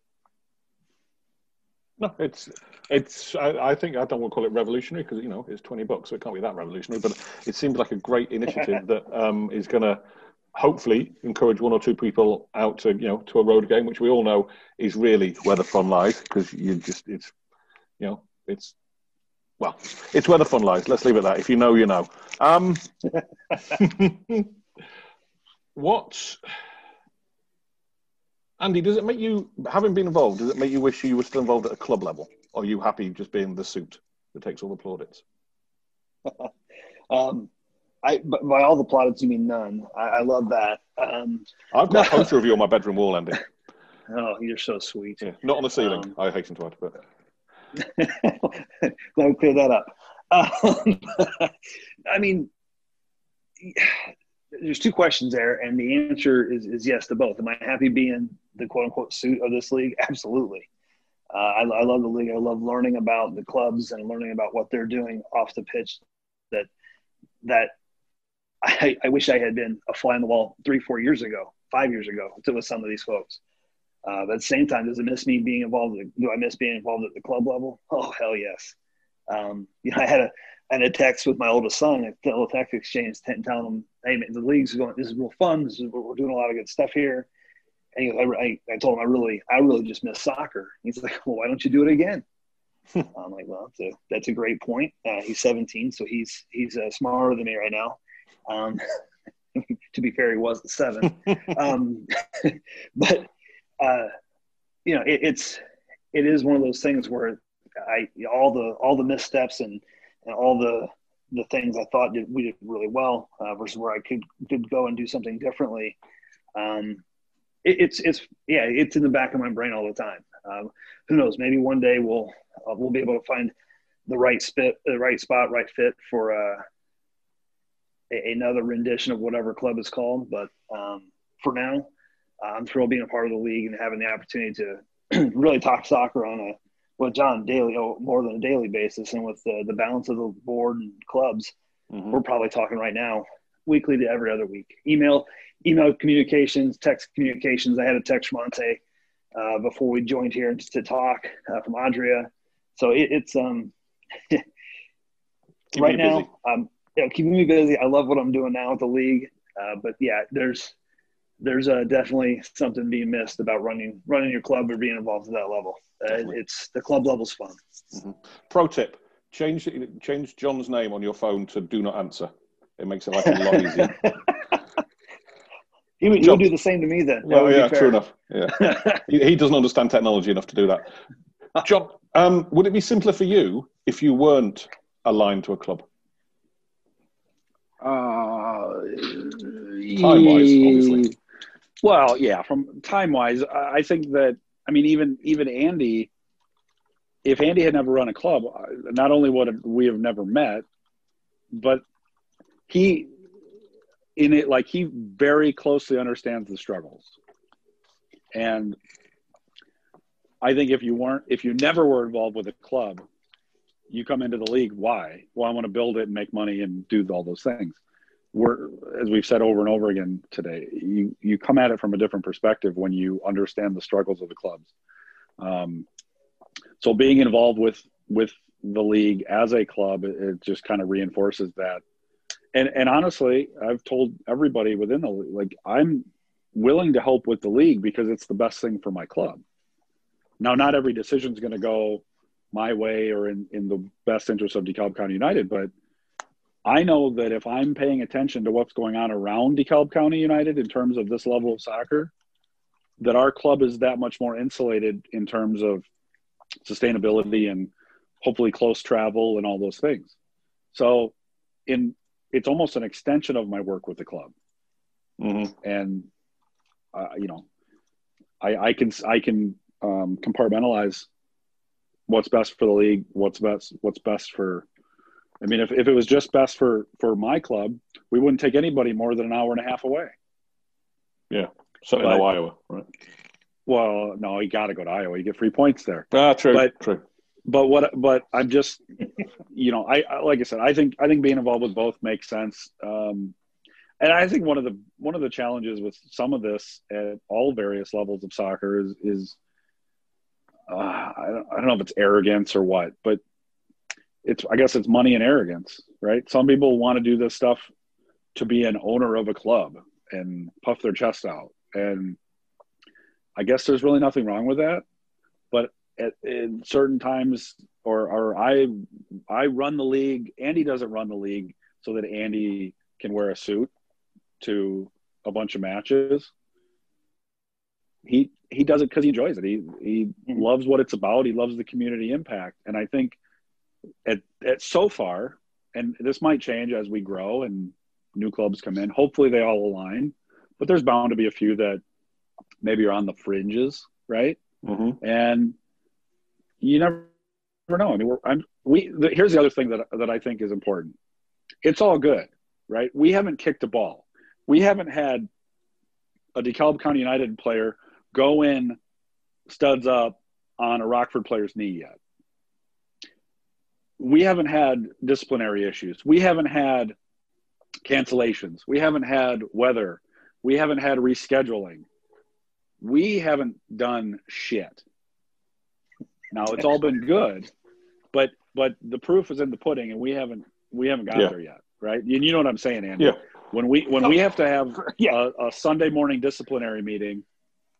no, it's it's. I, I, think I don't want to call it revolutionary because you know it's twenty bucks, so it can't be that revolutionary. But it seems like a great initiative *laughs* that um, is going to hopefully encourage one or two people out to you know to a road game, which we all know is really where the fun lies because you just it's you know it's well it's where the fun lies. Let's leave it at that. If you know, you know. Um, *laughs* what Andy, does it make you, having been involved, does it make you wish you were still involved at a club level? Or are you happy just being the suit that takes all the plaudits? *laughs* um, I, by all the plaudits, you mean none. I, I love that. Um, I've got a *laughs* poster of you on my bedroom wall, Andy. Oh, you're so sweet. Yeah, not on the ceiling, um, I hasten to add, but. Let me clear that up. Um, *laughs* I mean, there's two questions there, and the answer is, is yes to both. Am I happy being the quote unquote suit of this league? Absolutely. Uh, I, I, love the league. I love learning about the clubs and learning about what they're doing off the pitch. That that I, I wish I had been a fly on the wall three, four years ago, five years ago, to with some of these folks. Uh, but at the same time, does it miss me being involved? Do I miss being involved at the club level? *laughs* Oh hell yes. Um, *laughs* you know, I had a and a text with my oldest son, a little text exchange, telling him, "Hey, man, the league's going. This is real fun. This is we're doing a lot of good stuff here." And he, I, I told him, "I really, I really just miss soccer." *laughs* He's like, "Well, why don't you do it again?" I'm like, "Well, that's a, that's a great point." Uh, he's 17, so he's he's uh, smarter than me right now. Um, to be fair, he was the seven. um, but uh, you know, it, it's it is one of those things where I all the all the missteps and and all the the things I thought did, we did really well uh, versus where I could could go and do something differently. Um, it, it's it's yeah, it's in the back of my brain all the time. Um, who knows? Maybe one day we'll uh, we'll be able to find the right spit, the right spot, right fit for uh, a, another rendition of whatever club is called. But um, for now, I'm thrilled being a part of the league and having the opportunity to *clears throat* really talk soccer on a with John daily, oh, more than a daily basis, and with the, the balance of the board and clubs, mm-hmm. we're probably talking right now weekly to every other week. Email, email communications, text communications. I had a text from Ante uh, before we joined here to talk uh, from Adria. So it, it's um *laughs* right now, um, yeah, keeping me busy. I love what I'm doing now with the league. Uh, but yeah, there's there's uh, definitely something being missed about running running your club or being involved at that level. Uh, it's the club level's fun. Mm-hmm. Pro tip: change change John's name on your phone to do not answer. It makes it like a lot *laughs* easier. he would, he would do the same to me then. Well, yeah, true enough. Yeah, *laughs* he, he, doesn't understand technology enough to do that. John, um, would it be simpler for you if you weren't aligned to a club? Uh, Time-wise, obviously. Well, yeah, from time wise, I think that I mean, even even Andy, if Andy had never run a club, uh, not only would we have never met, but he in it like he very closely understands the struggles, and I think if you weren't, if you never were involved with a club, you come into the league. Why? Well, I want to build it and make money and do all those things we're as we've said over and over again today you you come at it from a different perspective when you understand the struggles of the clubs. Um, so being involved with with the league as a club it, just kind of reinforces that. And and honestly i've told everybody within the like i'm willing to help with the league because it's the best thing for my club. Now not every decision is going to go my way or in in the best interest of DeKalb County United but I know that if I'm paying attention to what's going on around DeKalb County United in terms of this level of soccer, that our club is that much more insulated in terms of sustainability and hopefully close travel and all those things. So, in it's almost an extension of my work with the club, Mm-hmm. and uh, you know, I, I can I can um, compartmentalize what's best for the league, what's best what's best for I mean, if, if it was just best for for my club, we wouldn't take anybody more than an hour and a half away. Yeah, certainly But- Iowa, right? Well, no, you got to go to Iowa. You get free points there. Ah, true, But- true. But what? But I'm just, you know, I, I like I said, I think I think being involved with both makes sense. Um, and I think one of the one of the challenges with some of this at all various levels of soccer is is uh, I, don't, I don't know if it's arrogance or what, but it's I guess it's money and arrogance, right? Some people want to do this stuff to be an owner of a club and puff their chest out, and I guess there's really nothing wrong with that. But at in certain times, or or I I run the league. Andy doesn't run the league so that Andy can wear a suit to a bunch of matches. He he does it because he enjoys it. He he Mhm. loves what it's about. He loves the community impact, and I think at, at so far, and this might change as we grow and new clubs come in. Hopefully, they all align, but there's bound to be a few that maybe are on the fringes, right? hmm And you never know. I mean, we're, I'm, we the, here's the other thing that that I think is important. It's all good, right? We haven't kicked a ball. We haven't had a DeKalb County United player go in studs up on a Rockford player's knee yet. We haven't had disciplinary issues. We haven't had cancellations. We haven't had weather. We haven't had rescheduling. We haven't done shit. Now it's all been good, but but the proof is in the pudding, and we haven't we haven't got Yeah. there yet, right? You, you know what I'm saying, Andy? Yeah. When we when we have to have *laughs* Yeah. a, a Sunday morning disciplinary meeting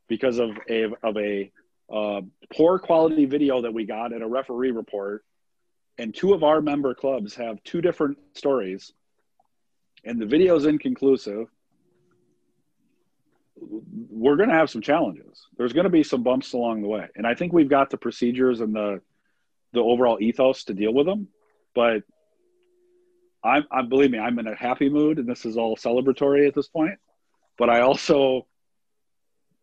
because of a of a uh, poor quality video that we got and a referee report, and two of our member clubs have two different stories, and the video is inconclusive. We're going to have some challenges. There's going to be some bumps along the way, and I think we've got the procedures and the the overall ethos to deal with them. But I'm, I believe me, I'm in a happy mood, and this is all celebratory at this point. But I also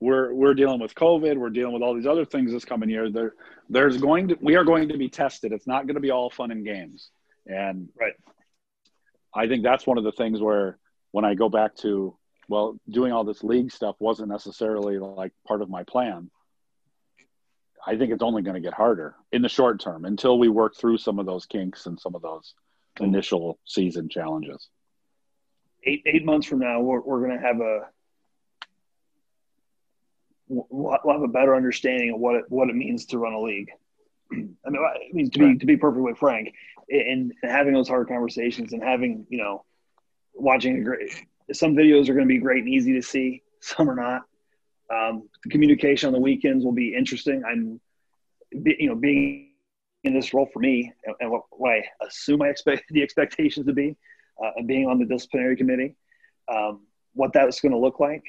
we're we're dealing with COVID. We're dealing with all these other things this coming year. There, there's going to we are going to be tested. It's not going to be all fun and games. And Right. I think that's one of the things where when I go back to well, doing all this league stuff wasn't necessarily like part of my plan. I think it's only going to get harder in the short term until we work through some of those kinks and some of those initial season challenges. eight eight months from now, we're we're gonna have a we'll have a better understanding of what it what it means to run a league. *clears throat* I mean, I mean to be Right. to be perfectly frank, and, and having those hard conversations and having you know watching a great some videos are going to be great and easy to see, some are not. Um, the communication on the weekends will be interesting. I'm, you know, being in this role for me and, and what, what I assume I expect *laughs* the expectations to be, uh, and being on the disciplinary committee, um, what that's going to look like.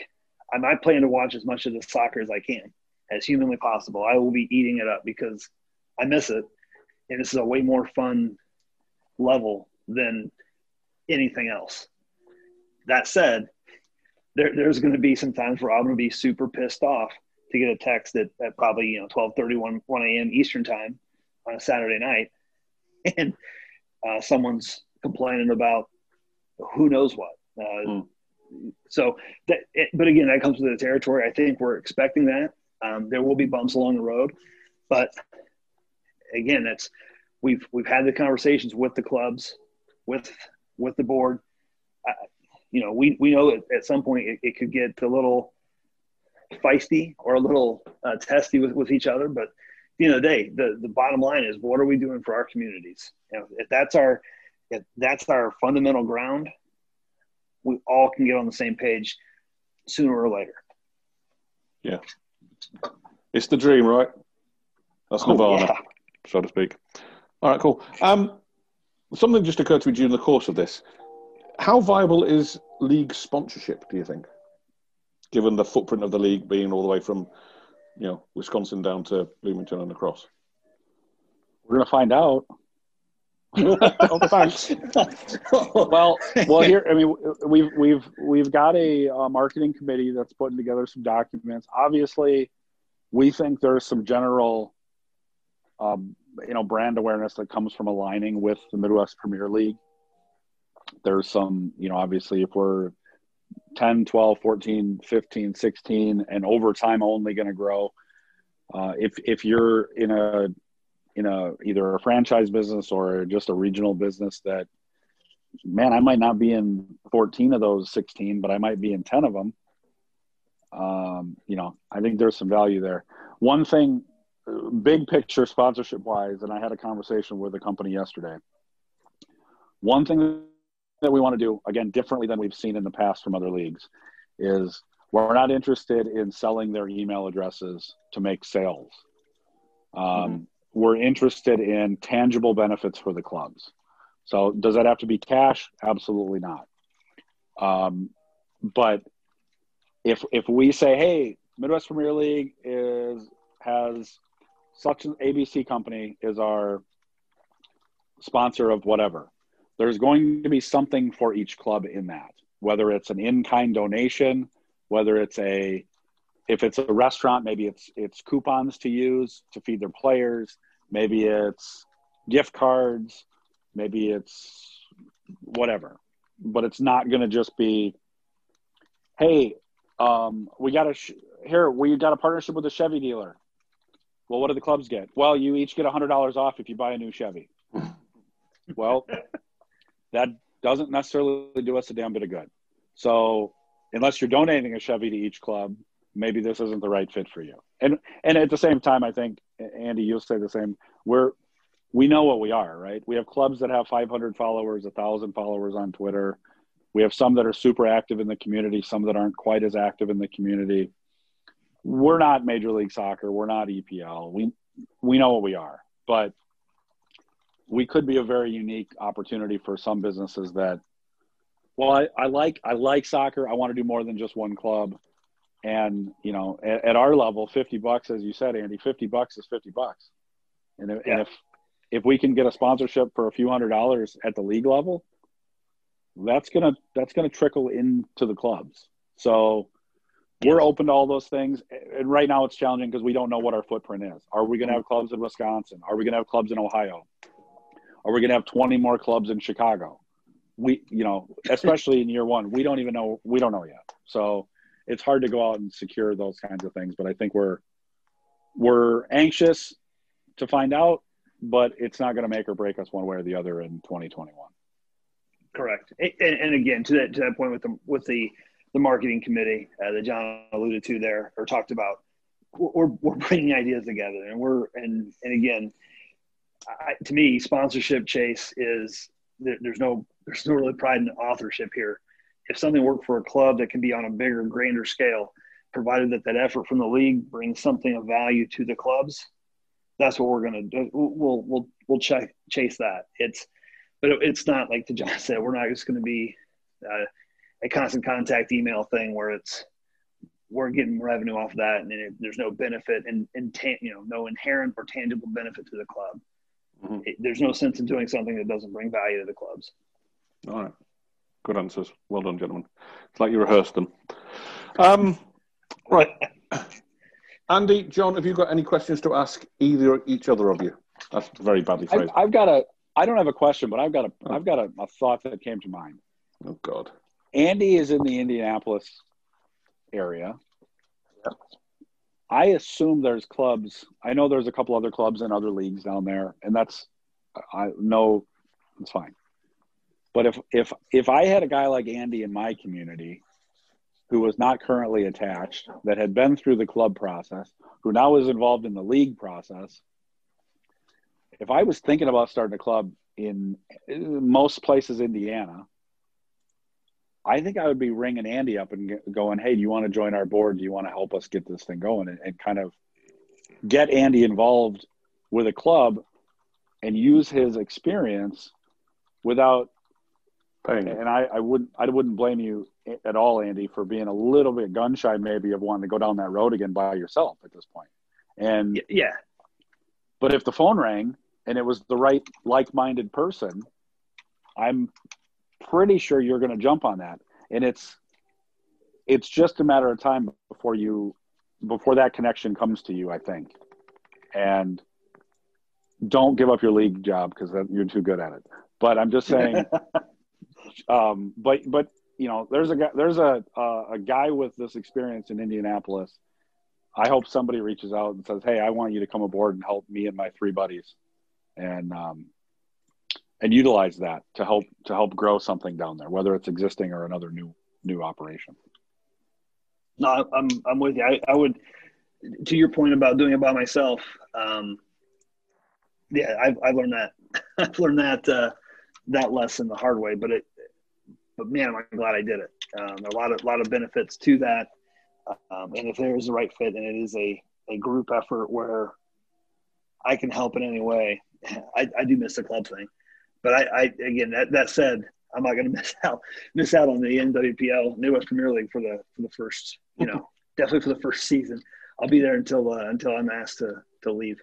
I plan to watch as much of the soccer as I can, as humanly possible. I will be eating it up because I miss it, and this is a way more fun level than anything else. That said, there, there's going to be some times where I'm going to be super pissed off to get a text at, at probably you know 12 1 a.m eastern time on a saturday night *laughs* and uh, someone's complaining about who knows what uh, mm. So that it, but again that comes with the territory i think we're expecting that um, there will be bumps along the road but again that's we've we've had the conversations with the clubs with with the board uh, you know we we know that at some point it, it could get a little feisty or a little uh, testy with, with each other. But at the end of the day, the, the bottom line is what are we doing for our communities? You know, if that's our if that's our fundamental ground, we all can get on the same page sooner or later. Yeah. It's the dream, right? That's Nirvana, yeah. so to speak. All right, cool. Um, something just occurred to me during the course of this. How viable is league sponsorship, do you think? given the footprint of the league being all the way from, you know, Wisconsin down to Bloomington and across? We're going to find out. *laughs* oh, thanks. well, well, here. I mean, we've we've we've got a uh, marketing committee that's putting together some documents. Obviously, we think there's some general, um, you know, brand awareness that comes from aligning with the Midwest Premier League. There's some, you know, obviously, if we're 10, 12, 14, 15, 16, and over time only going to grow. Uh, if if you're in a in a either a franchise business or just a regional business that man i might not be in 14 of those 16 but i might be in 10 of them. Um, you know i think there's some value there. One thing big picture sponsorship wise and i had a conversation with a company yesterday. One thing that we want to do again differently than we've seen in the past from other leagues is we're not interested in selling their email addresses to make sales. Um, mm-hmm. We're interested in tangible benefits for the clubs. So does that have to be cash? Absolutely not. Um, but if if we say hey midwest premier league is has such an abc company is our sponsor of whatever there's going to be something for each club in that, whether it's an in-kind donation, whether it's a if it's a restaurant, maybe it's it's coupons to use to feed their players, maybe it's gift cards, maybe it's whatever. But it's not going to just be, hey, um, we got a sh- here we got a partnership with a Chevy dealer. Well, what do the clubs get? Well, you each get hundred dollars off if you buy a new Chevy. *laughs* well, that doesn't necessarily do us a damn bit of good. So unless you're donating a Chevy to each club, maybe this isn't the right fit for you. And and at the same time, I think Andy, you'll say the same. We're we know what we are, right? We have clubs that have 500 followers, 1,000 followers on Twitter. We have some that are super active in the community, some that aren't quite as active in the community. We're not Major League Soccer. We're not EPL. We we know what we are, but we could be a very unique opportunity for some businesses that well I, I like i like soccer i want to do more than just one club and you know at, at, our level 50 bucks as you said andy 50 bucks is 50 bucks and, if, yeah. and if if we can get a sponsorship for a few hundred dollars at the league level that's gonna that's gonna trickle into the clubs so we're open to all those things and right now it's challenging because we don't know what our footprint is are we going to mm-hmm. have clubs in wisconsin are we going to have clubs in ohio are we going to have 20 more clubs in Chicago? We, you know, especially in year one, we don't even know. We don't know yet. So it's hard to go out and secure those kinds of things. But I think we're we're anxious to find out, but it's not going to make or break us one way or the other in 2021. Correct. And, and again, to that to that point with the with the the marketing committee uh, that John alluded to there or talked about, we're, we're bringing ideas together, and we're and and again, I, to me, sponsorship chase is there, there's no there's no really pride in authorship here. If something worked for a club that can be on a bigger, grander scale, provided that that effort from the league brings something of value to the clubs, that's what we're going to do. We'll we'll we'll ch- chase that. It's but it's not like the John said. We're not just going to be uh, a constant contact email thing where it's we're getting revenue off of that, and it, there's no benefit and, and ta- you know no inherent or tangible benefit to the club. Mm-hmm. It, there's no sense in doing something that doesn't bring value to the clubs. All right, good answers. Well done, gentlemen. It's like you rehearsed them. Um, right, Andy, John, have you got any questions to ask either each other of you? That's very badly phrased. I've, I've got a. I don't have a question, but I've got a. have got a, a thought that came to mind. Oh God. Andy is in the Indianapolis area. I assume there's clubs. I know there's a couple other clubs and other leagues down there, and that's I know it's fine. But if if if I had a guy like Andy in my community who was not currently attached, that had been through the club process, who now is involved in the league process, if I was thinking about starting a club in most places Indiana, I think I would be ringing Andy up and going, "Hey, do you want to join our board? Do you want to help us get this thing going?" And, and kind of get Andy involved with a club and use his experience without paying. And I, I wouldn't, I wouldn't blame you at all, Andy, for being a little bit gun shy, maybe of wanting to go down that road again by yourself at this point. And yeah, but if the phone rang and it was the right like-minded person, I'm pretty sure you're going to jump on that. And it's it's just a matter of time before you before that connection comes to you, I think. And don't give up your league job because you're too good at it. But I'm just saying. *laughs* um, but but you know, there's a guy, there's a uh, a guy with this experience in Indianapolis. I hope somebody reaches out and says, "Hey, I want you to come aboard and help me and my three buddies," and um, and utilize that to help to help grow something down there, whether it's existing or another new new operation. No, I'm I'm with you. I, I would, to your point about doing it by myself. Um, yeah, I've I've learned that. *laughs* I've learned that uh, that lesson the hard way. But it, but man, I'm glad I did it. Um, a lot of lot of benefits to that. Um, and if there is the right fit and it is a a group effort where I can help in any way, *laughs* I, I do miss the club thing. But I, I again, that, that said, I'm not going *laughs* to miss out miss out on the MWPL Midwest Premier League for the for the first, you know, *laughs* definitely for the first season. I'll be there until uh, until I'm asked to to leave.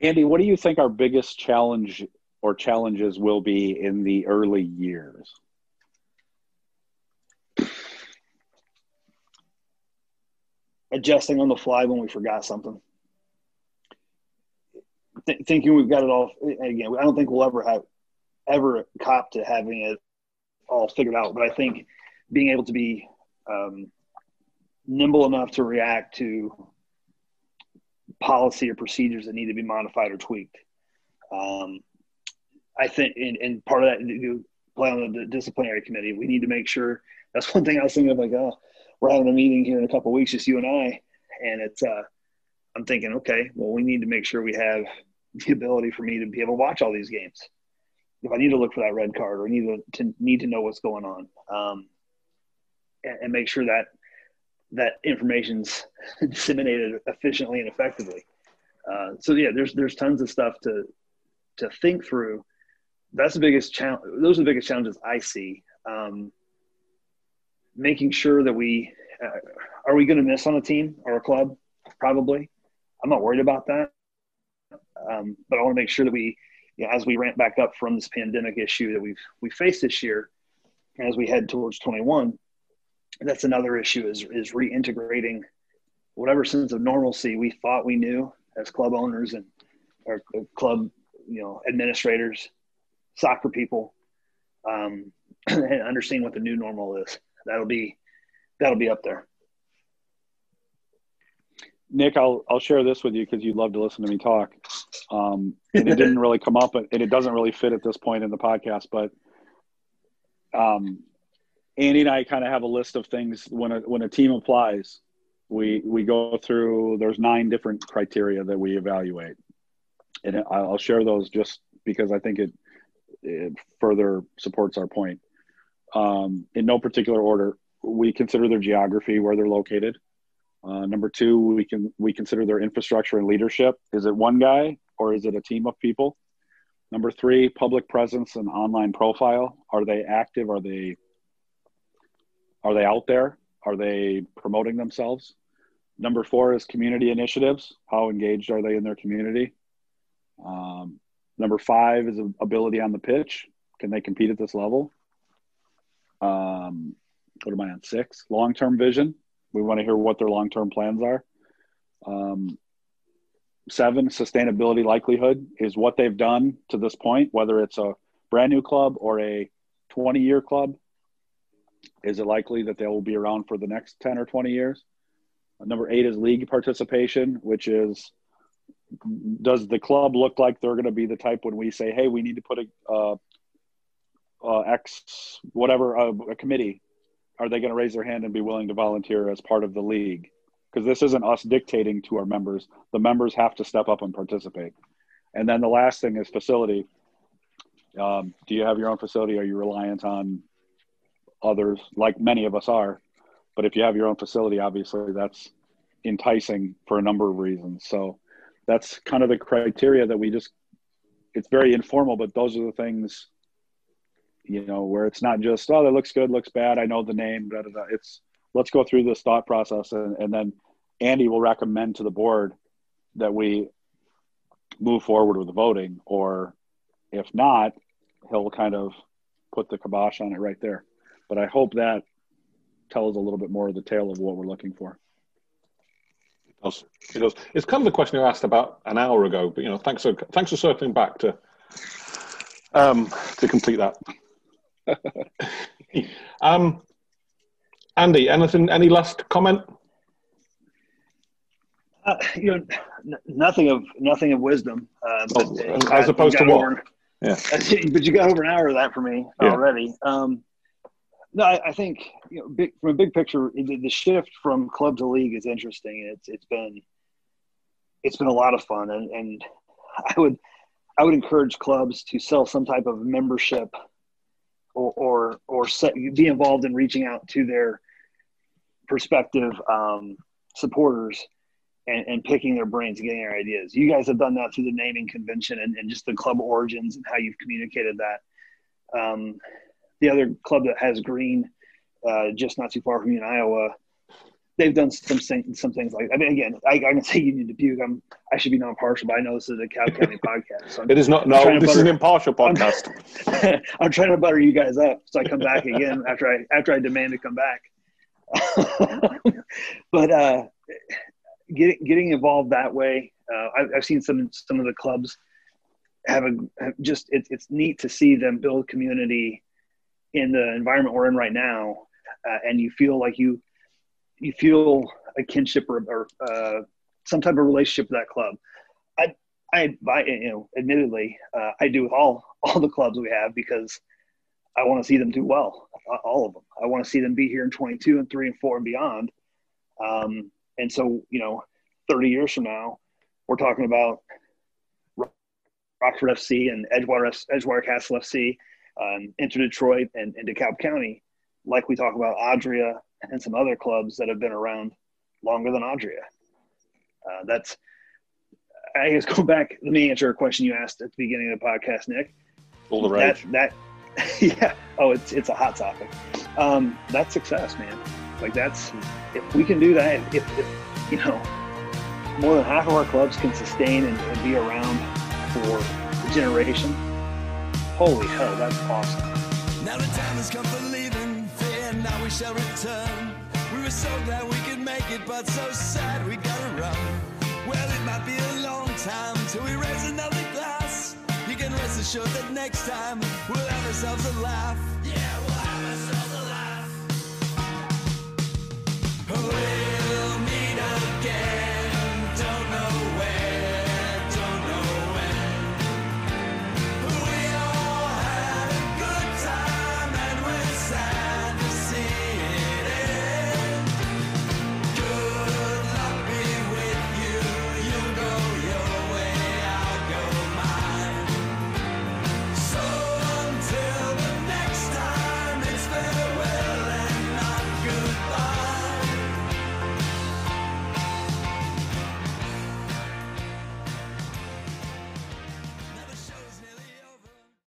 Andy, what do you think our biggest challenge or challenges will be in the early years? Adjusting on the fly when we forgot something. Th- thinking we've got it all again. I don't think we'll ever have ever cop to having it all figured out. But I think being able to be um, nimble enough to react to policy or procedures that need to be modified or tweaked. Um, I think, and, and, part of that, you play on the disciplinary committee. We need to make sure. That's one thing I was thinking of. Like, oh, we're having a meeting here in a couple weeks, just you and I, and it's. Uh, I'm thinking, okay, well, we need to make sure we have the ability for me to be able to watch all these games if I need to look for that red card or need to, to need to know what's going on, um, and, and, make sure that that information's *laughs* disseminated efficiently and effectively. Uh, so yeah, there's there's tons of stuff to to think through. That's the biggest challenge. Those are the biggest challenges I see. Um, making sure that we uh, are we going to miss on a team or a club? Probably. I'm not worried about that, um, but I want to make sure that we you know, as we ramp back up from this pandemic issue that we've we faced this year, as we head towards 21, that's another issue is is reintegrating whatever sense of normalcy we thought we knew as club owners and our club you know administrators, soccer people, um, *clears throat* and understanding what the new normal is. That'll be that'll be up there. Nick, I'll I'll share this with you because you'd love to listen to me talk. Um, and it didn't really come up, and it doesn't really fit at this point in the podcast. But um, Andy and I kind of have a list of things when a when a team applies. We we go through. There's nine different criteria that we evaluate, and I'll share those just because I think it, it further supports our point. Um, in no particular order, we consider their geography, where they're located uh, number two, we can we consider their infrastructure and leadership. Is it one guy or is it a team of people? Number three, public presence and online profile. Are they active? Are they are they out there? are they promoting themselves? Number four is community initiatives. How engaged are they in their community? Um, number five is ability on the pitch. Can they compete at this level? Um, what am I on? Six. Long term vision. We want to hear what their long term plans are. Um, seven, sustainability likelihood is what they've done to this point, whether it's a brand new club or a 20 year club. Is it likely that they will be around for the next 10 or 20 years? Number eight is league participation, which is does the club look like they're going to be the type when we say, hey, we need to put a uh, uh, X, whatever, uh, a committee? Are they going to raise their hand and be willing to volunteer as part of the league? Because this isn't us dictating to our members. The members have to step up and participate. And then the last thing is facility. Um, do you have your own facility? Are you reliant on others, like many of us are? But if you have your own facility, obviously that's enticing for a number of reasons. So that's kind of the criteria that we just, it's very informal, but those are the things, you know, where it's not just, oh, that looks good, looks bad. I know the name. Da, da, da. It's, let's go through this thought process. And, and then Andy will recommend to the board that we move forward with the voting, or if not, he'll kind of put the kibosh on it right there. But I hope that tells a little bit more of the tale of what we're looking for. It does. It does. It's kind of the question you asked about an hour ago, but you know, thanks for thanks for circling back to um, to complete that. *laughs* um, Andy, anything? Any last comment? Uh, you know, n- nothing of nothing of wisdom. Uh, oh, as opposed to what? Over, yeah. *laughs* But you got over an hour of that for me yeah. already. Um, no, I, I, think you know, big, from a big picture, the, the, shift from club to league is interesting. It's it's been it's been a lot of fun, and, and I would I would encourage clubs to sell some type of membership or or, or set, be involved in reaching out to their prospective um, supporters and, and, picking their brains, getting their ideas. You guys have done that through the naming convention and, and just the club origins and how you've communicated that. Um, the other club that has green, uh, just not too far from you in Iowa, they've done some some things like. I mean, again, I, I can *laughs* say Union Dubuque. I'm I should be non-partial, but I know this is a Cobb County *laughs* podcast. So it is not. No, this butter, is an impartial podcast. I'm, *laughs* I'm, trying to butter you guys up, so I come back again after I after I demand to come back. but uh, getting getting involved that way, uh, I've, I've seen some some of the clubs have a have just it's it's neat to see them build community in the environment we're in right now, uh, and you feel like you you feel a kinship or, or uh, some type of relationship with that club. I, I, I you know, admittedly, uh, I do with all all the clubs we have because I want to see them do well, all of them. I want to see them be here in 22 and three and four and beyond. Um, and so, you know, 30 years from now, we're talking about Rockford FC and Edgewater, Edgewater Castle FC um, Inter Detroit and, and DeKalb County, like we talk about Adria and some other clubs that have been around longer than Adria. Uh, that's, I guess, go back. Let me answer a question you asked at the beginning of the podcast, Nick. All the rage. That, that, *laughs* yeah. Oh, it's it's a hot topic. Um, that's success, man. Like that's if we can do that, if, if you know, more than half of our clubs can sustain and, and be around for a generation Holy hell, that's awesome. Now the time has come for leaving, fear now we shall return. We were so glad we could make it, but so sad we gotta run. Well, it might be a long time till we raise another glass. You can rest assured that next time we'll have ourselves a laugh. Yeah, we'll have ourselves a laugh. Oh,